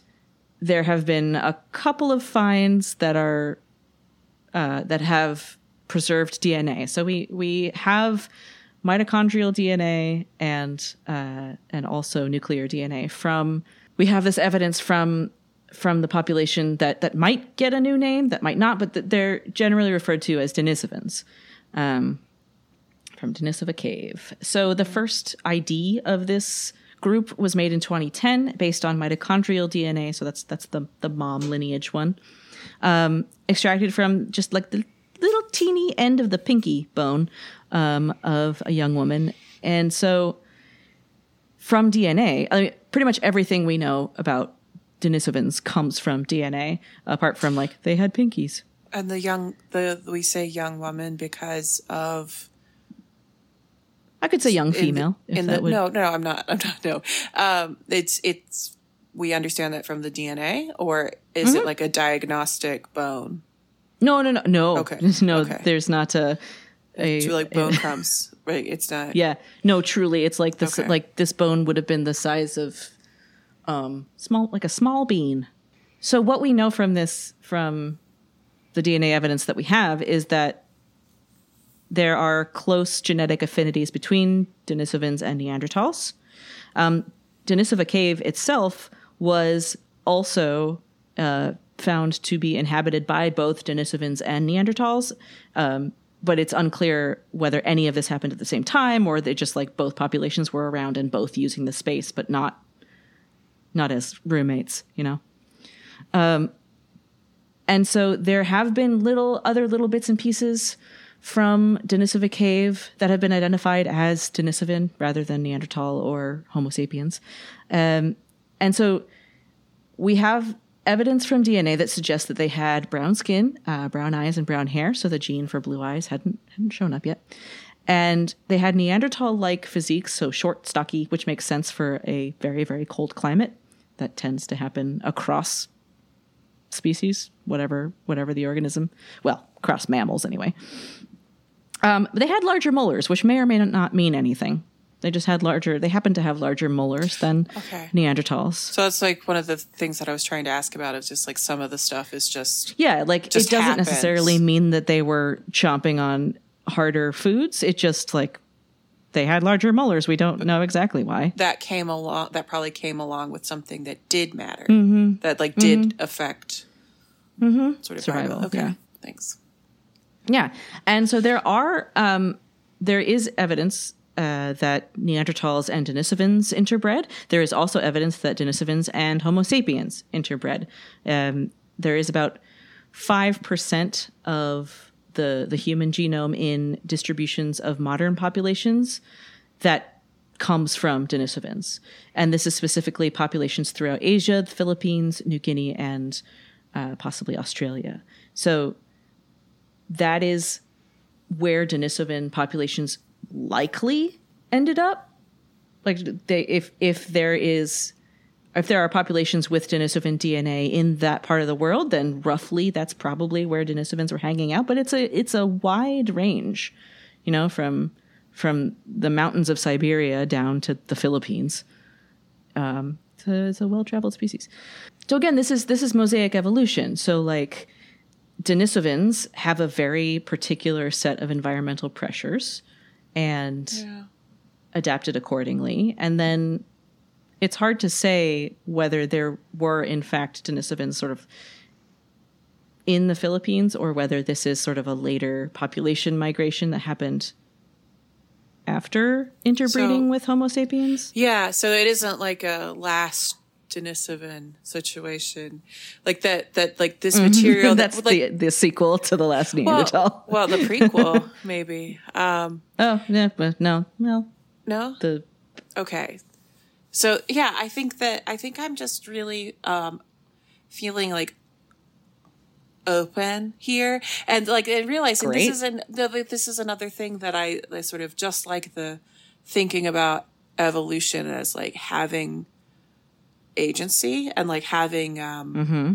there have been a couple of finds that are uh, that have preserved DNA. So we we have mitochondrial DNA and uh, and also nuclear DNA from. We have this evidence from from the population that that might get a new name, that might not, but that they're generally referred to as Denisovans. Um, from Denisova Cave. So the first ID of this group was made in 2010 based on mitochondrial DNA. So that's that's the the mom lineage one, um, extracted from just like the little teeny end of the pinky bone um, of a young woman, and so from DNA, I mean, pretty much everything we know about Denisovans comes from DNA, apart from like they had pinkies. And the young, the we say young woman because of I could say young female. In, in the, would... No, no, I'm not. I'm not. No, um, it's it's. We understand that from the DNA, or is mm-hmm. it like a diagnostic bone? No, no, no, no. Okay, no. Okay. There's not a. a it's like bone a, crumbs, right? It's not. Yeah, no. Truly, it's like this. Okay. Like this bone would have been the size of, um, small, like a small bean. So what we know from this, from the DNA evidence that we have, is that there are close genetic affinities between Denisovans and Neanderthals. Um, Denisova Cave itself was also uh, found to be inhabited by both Denisovans and Neanderthals, um, but it's unclear whether any of this happened at the same time or they just like both populations were around and both using the space, but not not as roommates, you know. Um, and so there have been little other little bits and pieces from Denisova cave that have been identified as Denisovan rather than Neanderthal or Homo sapiens. Um, and so we have evidence from DNA that suggests that they had brown skin, uh, brown eyes, and brown hair. So the gene for blue eyes hadn't hadn't shown up yet. And they had Neanderthal-like physiques, so short, stocky, which makes sense for a very, very cold climate that tends to happen across species, whatever, whatever the organism. Well, across mammals anyway. Um, they had larger molars, which may or may not mean anything. They just had larger. They happen to have larger molars than okay. Neanderthals. So that's like one of the things that I was trying to ask about. Is just like some of the stuff is just yeah, like just it doesn't happens. necessarily mean that they were chomping on harder foods. It just like they had larger molars. We don't know exactly why. That came along. That probably came along with something that did matter. Mm-hmm. That like did mm-hmm. affect mm-hmm. sort of survival. Okay, yeah. thanks. Yeah, and so there are um, there is evidence uh, that Neanderthals and Denisovans interbred. There is also evidence that Denisovans and Homo sapiens interbred. Um, there is about five percent of the the human genome in distributions of modern populations that comes from Denisovans, and this is specifically populations throughout Asia, the Philippines, New Guinea, and uh, possibly Australia. So that is where Denisovan populations likely ended up. Like they, if if there is, if there are populations with Denisovan DNA in that part of the world, then roughly that's probably where Denisovans were hanging out. But it's a it's a wide range, you know, from from the mountains of Siberia down to the Philippines. Um, a, it's a well traveled species. So again, this is this is mosaic evolution. So like Denisovans have a very particular set of environmental pressures and yeah. adapted accordingly. And then it's hard to say whether there were, in fact, Denisovans sort of in the Philippines or whether this is sort of a later population migration that happened after interbreeding so, with Homo sapiens. Yeah, so it isn't like a last Denisovan situation, like that. That like this mm-hmm. material. That's that, like, the the sequel to the last Neanderthal. Well, well the prequel maybe. Um, oh yeah, but no, no, no. The okay. So yeah, I think that I think I'm just really um, feeling like open here and like and realizing Great. this is an this is another thing that I, I sort of just like the thinking about evolution as like having agency and like having um mm-hmm.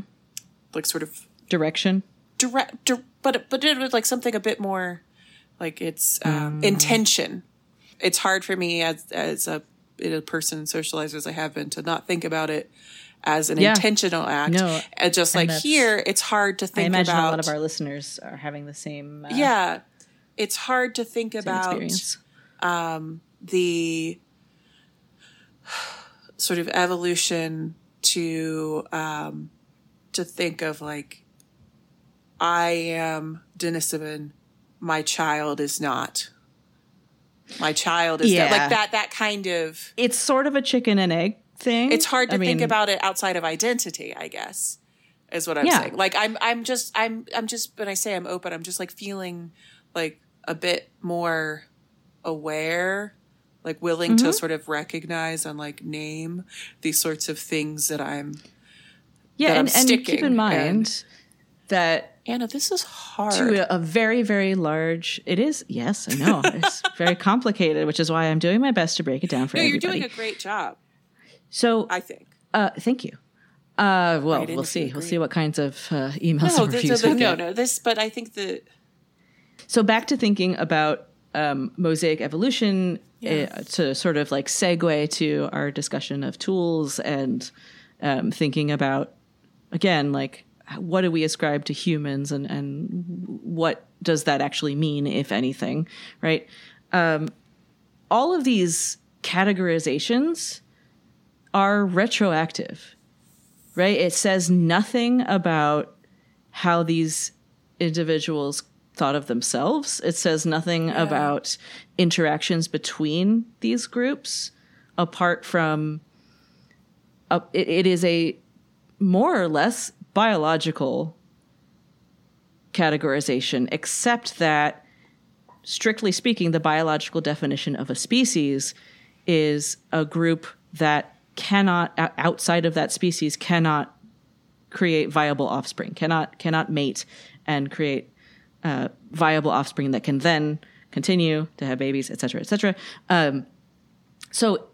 like sort of direction. direct, dir- but but it was like something a bit more like it's Mm. um, intention. It's hard for me as as a a person socialized as I have been to not think about it as an Yeah. intentional act. No, and just and like here, it's hard to think I imagine about. a lot of our listeners are having the same uh, yeah, it's hard to think about experience. the sort of evolution to um, to think of like I am Denisovan, my child is not. My child is not. Like that. That kind of. It's sort of a chicken and egg thing. It's hard to I think mean, about it outside of identity. I guess is what I'm Yeah. saying. Like I'm. I'm just. I'm. I'm just. When I say I'm open, I'm just like feeling like a bit more aware like willing Mm-hmm. to sort of recognize and like name these sorts of things that I'm Yeah, that I'm and, and keep in mind and- that Anna, this is hard. to a, a very, very large, it is, yes, I know, it's very complicated, which is why I'm doing my best to break it down for no, you're doing a great job, so, I think. uh, thank you. Uh, well, we'll see. We'll see what kinds of uh, emails No, and reviews no, we no, no, this, but I think that So back to thinking about um, mosaic evolution uh, to sort of like segue to our discussion of tools and um, thinking about again like what do we ascribe to humans and and what does that actually mean if anything right? Um, all of these categorizations are retroactive right? It says nothing about how these individuals thought of themselves. It says nothing about interactions between these groups apart from uh, it, it is a more or less biological categorization except that strictly speaking the biological definition of a species is a group that cannot outside of that species cannot create viable offspring cannot cannot mate and create uh, viable offspring that can then continue to have babies et cetera et cetera um, so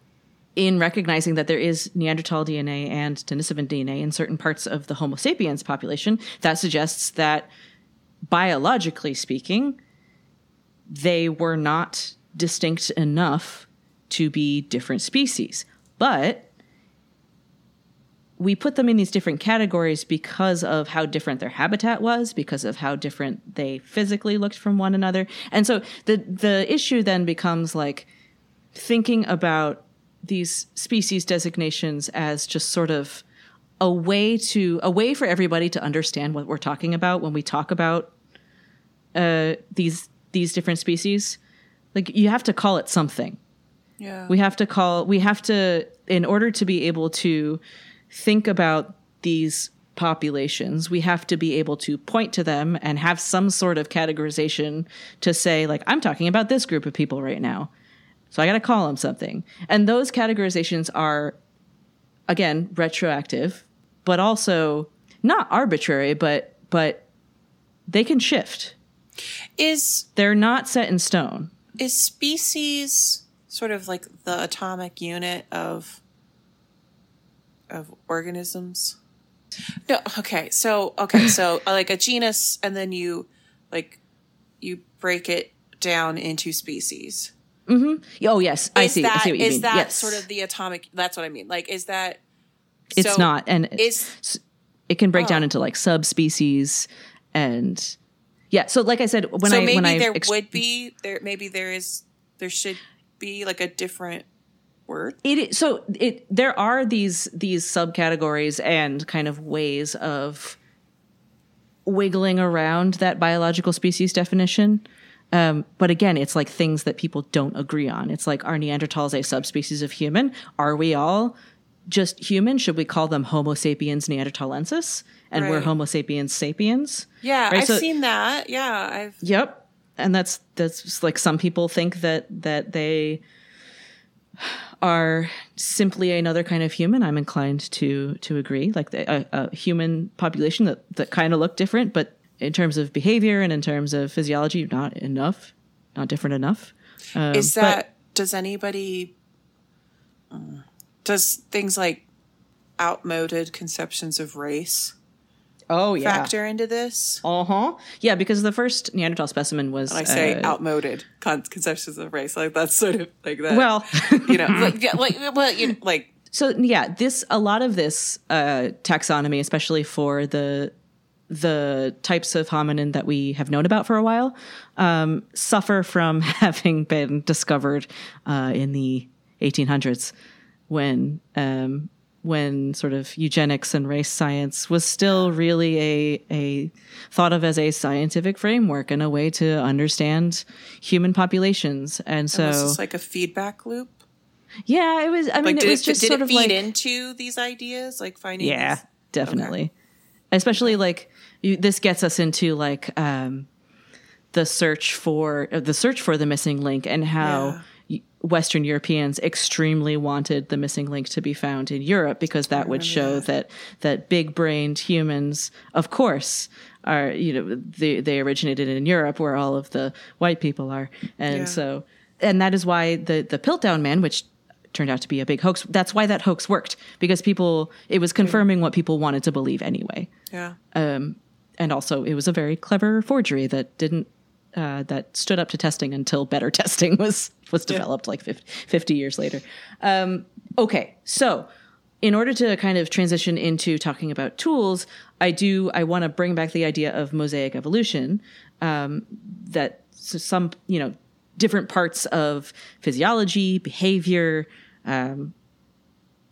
in recognizing that there is Neanderthal DNA and Denisovan DNA in certain parts of the Homo sapiens population, that suggests that biologically speaking, they were not distinct enough to be different species. But we put them in these different categories because of how different their habitat was, because of how different they physically looked from one another. And so the the issue then becomes like thinking about these species designations as just sort of a way to a way for everybody to understand what we're talking about when we talk about uh, these these different species. Like you have to call it something. yeah. We have to call we have to in order to be able to think about these populations, we have to be able to point to them and have some sort of categorization to say like I'm talking about this group of people right now. So I got to call them something. And those categorizations are again retroactive, but also not arbitrary, but but they can shift. is They're not set in stone. is species sort of like the atomic unit of of organisms? No, okay. So, okay, so like a genus and then you like you break it down into species. Mm-hmm. Oh yes, I Is see. I that see what you is mean. that yes. sort of the atomic that's what I mean. Like is that it's so not and is it can break down Oh. into like subspecies and yeah so like i said when so i maybe when i there ex- would be there maybe there is there should be like a different it is- so it there are these these subcategories and kind of ways of wiggling around that biological species definition. Um, but again it's like things that people don't agree on. It's like are neanderthals a subspecies of human? Are we all just human? Should we call them homo sapiens neanderthalensis? And we're homo sapiens sapiens? Yeah, Right, I've so- seen that. Yeah, I've Yep. And that's that's like some people think that that they are simply another kind of human. I'm inclined to to agree. Like the, a, a human population that that kind of look different, but in terms of behavior and in terms of physiology, not enough, not different enough. Um, Is but- that does anybody uh, does things like outmoded conceptions of race Oh yeah. factor into this? Uh huh. Yeah, because the first Neanderthal specimen was. And I say uh, outmoded con- conceptions of race. Like that's sort of like that. Well, you know, like yeah, like well, you know, like so yeah, this a lot of this uh, taxonomy, especially for the the types of hominin that we have known about for a while, um, suffer from having been discovered uh, in the 1800s when um, when sort of eugenics and race science was still really a a thought of as a scientific framework and a way to understand human populations. And so it's just like a feedback loop. yeah, it was. I mean, Like it was it, just did sort it of feed like into these ideas? Like finding yeah, these- definitely. Especially like you, this gets us into like um, the search for uh, the search for the missing link and how y Western Europeans extremely wanted the missing link to be found in Europe because that would show that that big brained humans, of course, are you know they they originated in Europe where all of the white people are, and Yeah. so and that is why the the Piltdown Man, which turned out to be a big hoax. That's why that hoax worked because people it was confirming what people wanted to believe anyway, Yeah. Um, and also it was a very clever forgery that didn't uh, that stood up to testing until better testing was was developed like 50, 50 years later. Um, okay, so in order to kind of transition into talking about tools, I do I want to bring back the idea of mosaic evolution um, that some you know different parts of physiology, behavior, um,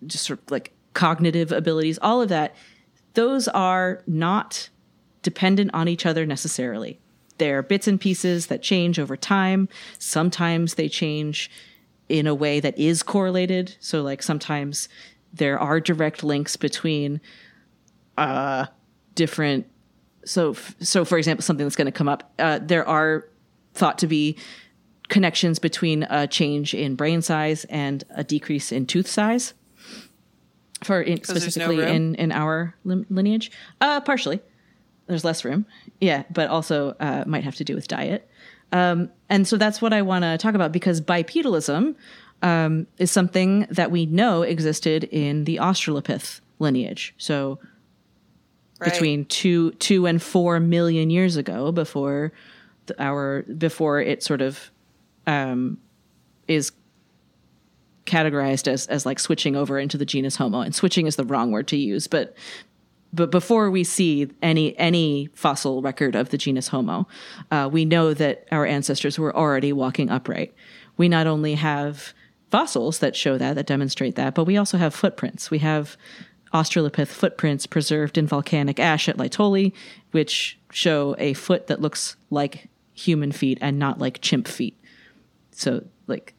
just sort of like cognitive abilities, all of that, those are not dependent on each other necessarily. They're bits and pieces that change over time. Sometimes they change in a way that is correlated. So, like, sometimes there are direct links between uh, different. So, f- so for example, something that's going to come up, uh, there are thought to be connections between a change in brain size and a decrease in tooth size for in, there's no specifically in in our lineage uh partially there's less room yeah but also uh might have to do with diet um and so that's what i want to talk about because bipedalism um is something that we know existed in the australopith lineage so Right. between two two and four million years ago before the, our before it sort of um, is categorized as as like switching over into the genus Homo. And switching is the wrong word to use, but but before we see any any fossil record of the genus Homo, uh, we know that our ancestors were already walking upright. We not only have fossils that show that that demonstrate that, but we also have footprints. We have Australopith footprints preserved in volcanic ash at Laetoli, which show a foot that looks like human feet and not like chimp feet. So, like,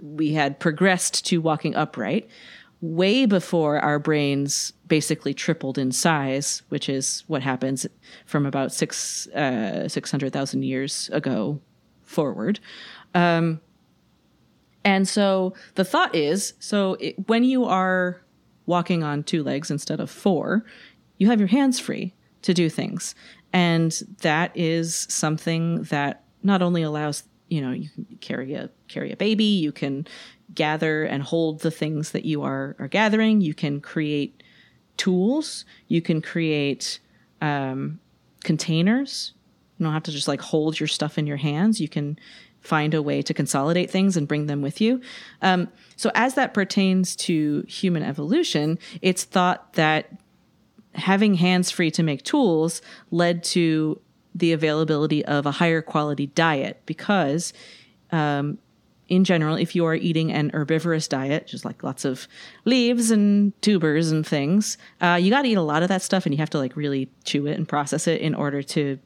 we had progressed to walking upright way before our brains basically tripled in size, which is what happens from about six uh, six hundred thousand years ago forward. Um, and so the thought is, so it, when you are walking on two legs instead of four, you have your hands free to do things, and that is something that not only allows you know you can carry a carry a baby, you can gather and hold the things that you are are gathering, you can create tools, you can create um, containers. You don't have to just like hold your stuff in your hands. You can find a way to consolidate things and bring them with you. Um, so, as that pertains to human evolution, it's thought that having hands free to make tools led to the availability of a higher quality diet because um, in general, if you are eating an herbivorous diet, just like lots of leaves and tubers and things, uh, you got to eat a lot of that stuff and you have to like really chew it and process it in order to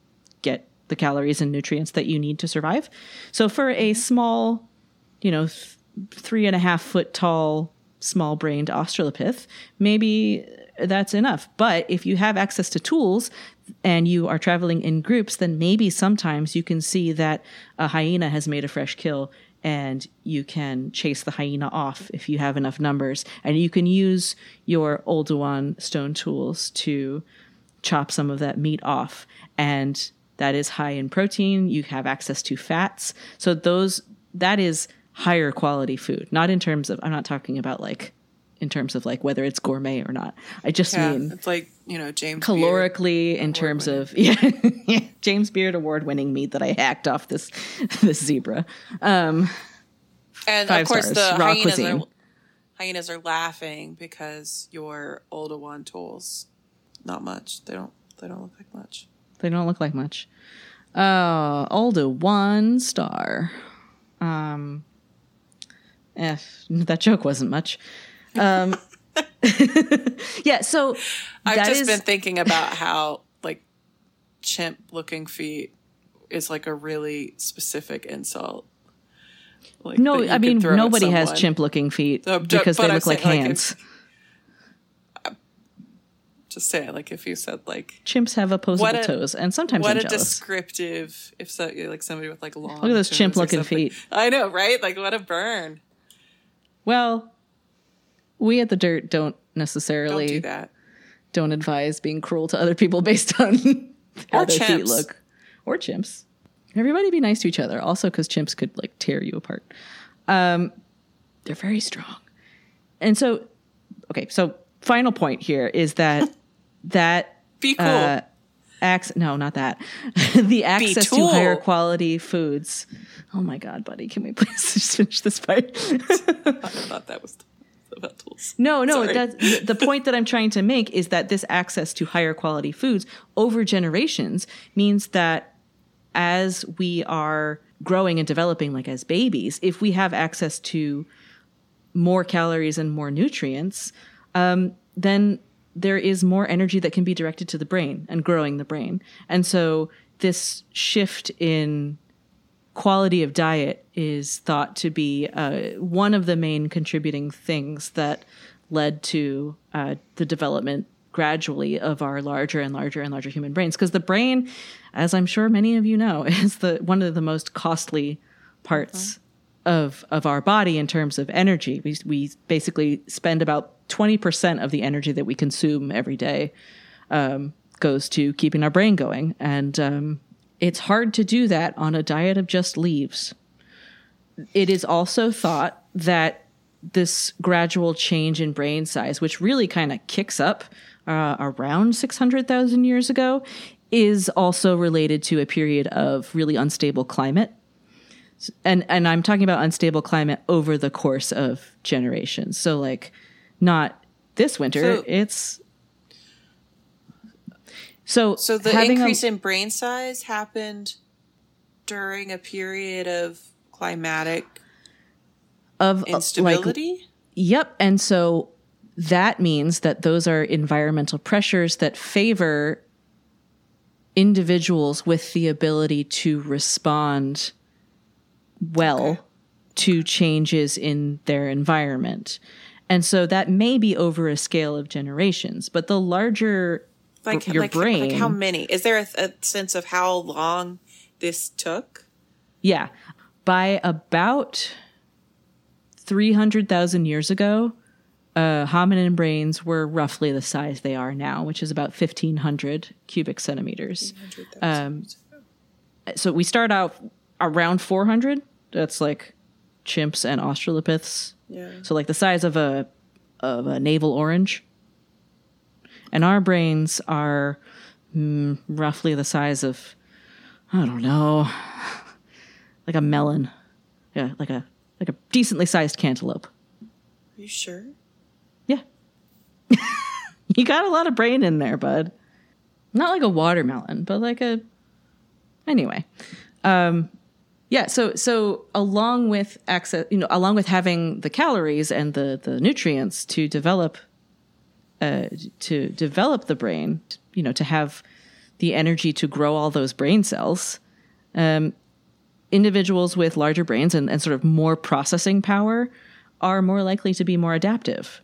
get the calories and nutrients that you need to survive. So for a small, you know, th- three and a half foot tall, small brained Australopith, maybe that's enough. But if you have access to tools and you are traveling in groups, then maybe sometimes you can see that a hyena has made a fresh kill and you can chase the hyena off if you have enough numbers. And you can use your Oldowan stone tools to chop some of that meat off. And that is high in protein. You have access to fats. So those that is higher quality food. Not in terms of I'm not talking about like in terms of like whether it's gourmet or not. I just Yeah, mean it's like you know James Beard. calorically in terms of yeah, yeah James Beard award winning meat that I hacked off this this zebra. Um, and of course stars, the raw hyenas cuisine. are hyenas are laughing because your Oldowan tools not much. They don't they don't look like much. they don't look like much. Uh, Alda one star. Um, eh, that joke wasn't much. Um, yeah, so I've just is- been thinking about how like chimp looking feet is like a really specific insult. Like, no, I mean nobody has chimp looking feet No, because they I'm look like saying, like, hands. Just say it, like if you said like Chimps have opposable a- toes, and sometimes what I'm a jealous. descriptive if so like somebody with like long Look at those chimp-looking feet. I know, right? Like what a burn. well, we at the dirt don't necessarily Don't do that. don't advise being cruel to other people based on how Or their feet look or chimps. Everybody be nice to each other. Also, because chimps could like tear you apart. Um, they're very strong, and so okay. So final point here is that that Be cool. uh, access no not that the access to higher quality foods. Oh my god, buddy, can we please just finish this part? I thought that was about tools. No, no, Sorry. that's the- the point that I'm trying to make is that this access to higher quality foods over generations means that as we are growing and developing like as babies, if we have access to more calories and more nutrients, um, then there is more energy that can be directed to the brain and growing the brain. And so this shift in quality of diet is thought to be uh, one of the main contributing things that led to uh, the development gradually of our larger and larger and larger human brains. Because the brain as i'm sure many of you know is the one of the most costly parts of of our body in terms of energy. We, we basically spend about 20% of the energy that we consume every day um, goes to keeping our brain going. And um, it's hard to do that on a diet of just leaves it is also thought that this gradual change in brain size, which really kind of kicks up uh, around 600,000 years ago, is also related to a period of really unstable climate. And, and I'm talking about unstable climate over the course of generations. So, like, not this winter, So- it's. So, So the having a- increase in brain size happened during a period of climatic of uh, like instability. Yep. And so that means that those are environmental pressures that favor individuals with the ability to respond well Okay. to changes in their environment. And so that may be over a scale of generations, but the larger like your like, brain like how many? Is there a, a sense of how long this took? Yeah. By about 300,000 years ago, uh, hominin brains were roughly the size they are now, which is about 1,500 cubic centimeters. Um, so we start out around 400. That's like chimps and australopiths. yeah. So like the size of a of a navel orange. And our brains are mm, roughly the size of I don't know, like a melon. Yeah, like a like a decently sized cantaloupe. Are you sure? Yeah. you got a lot of brain in there, bud. Not like a watermelon, but like a anyway. Um yeah, so so along with access, you know, along with having the calories and the the nutrients to develop uh to develop the brain, you know, to have the energy to grow all those brain cells, um individuals with larger brains and, and sort of more processing power are more likely to be more adaptive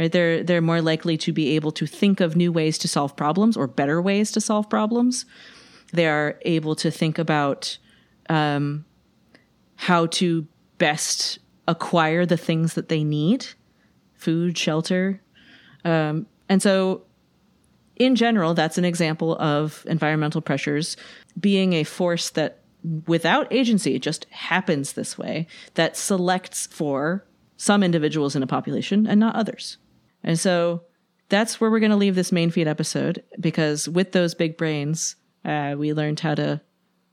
right? They're they're more likely to be able to think of new ways to solve problems or better ways to solve problems. They are able to think about um, how to best acquire the things that they need food shelter um, and so in general that's an example of environmental pressures being a force that without agency it just happens this way that selects for some individuals in a population and not others. And so that's where we're going to leave this main feed episode because with those big brains, uh, we learned how to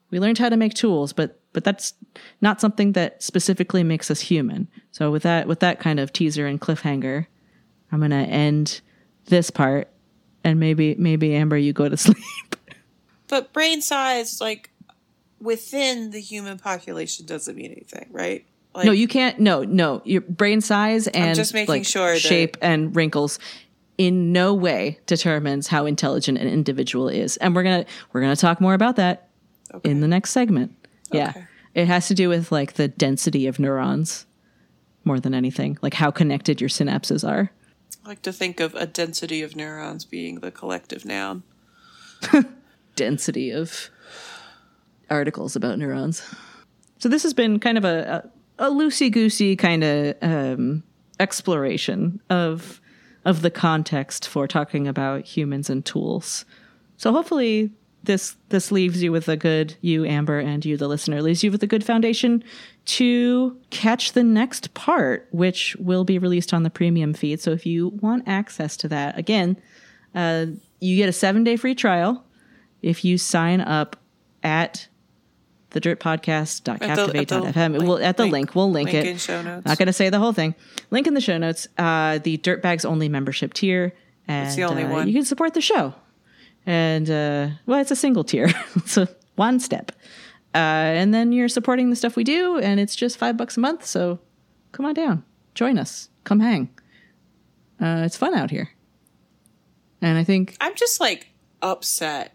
we learned how to make tools, but but that's not something that specifically makes us human. So with that with that kind of teaser and cliffhanger, I'm going to end this part and maybe maybe Amber you go to sleep. But brain size, like within the human population, doesn't mean anything, right? Like, no, you can't. No, no. Your brain size and just making like, sure that- shape and wrinkles in no way determines how intelligent an individual is. And we're gonna we're gonna talk more about that in the next segment. Yeah, Okay. it has to do with like the density of neurons more than anything, like how connected your synapses are. Like to think of a density of neurons being the collective noun. density of articles about neurons. So this has been kind of a a, a loosey goosey kind of um, exploration of of the context for talking about humans and tools. So hopefully this this leaves you with a good you Amber and you the listener leaves you with a good foundation to catch the next part, which will be released on the premium feed. So if you want access to that, again, uh, you get a seven day free trial if you sign up at the dirt podcast.captivate.fm. We'll, at the link- link, we'll link, link it. in show notes. Not going to say the whole thing. Link in the show notes. Uh, the Dirtbags only membership tier. And, it's the only uh, one. You can support the show. And, uh, well, it's a single tier. so one step. Uh, and then you're supporting the stuff we do, and it's just five bucks a month. So come on down. Join us. Come hang. Uh, it's fun out here. And I think I'm just like upset.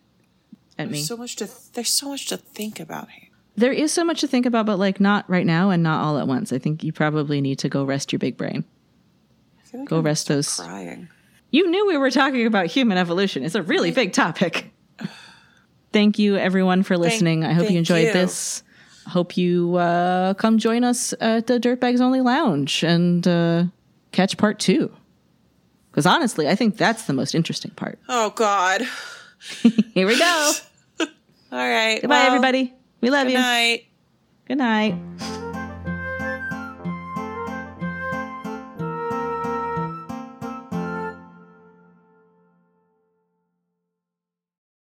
at me. There's so much to there's so much to think about here. There is so much to think about, but like not right now and not all at once. I think you probably need to go rest your big brain. Like Go I'm rest those. crying. You knew we were talking about human evolution. It's a really big topic. Thank you, everyone, for listening. I hope you enjoyed you. this. Hope you uh, come join us at the Dirtbags Only Lounge and uh, catch part two. Because honestly, I think that's the most interesting part. Oh God. Here we go. All right. Goodbye, well, everybody. We love Good you. Good night. Good night.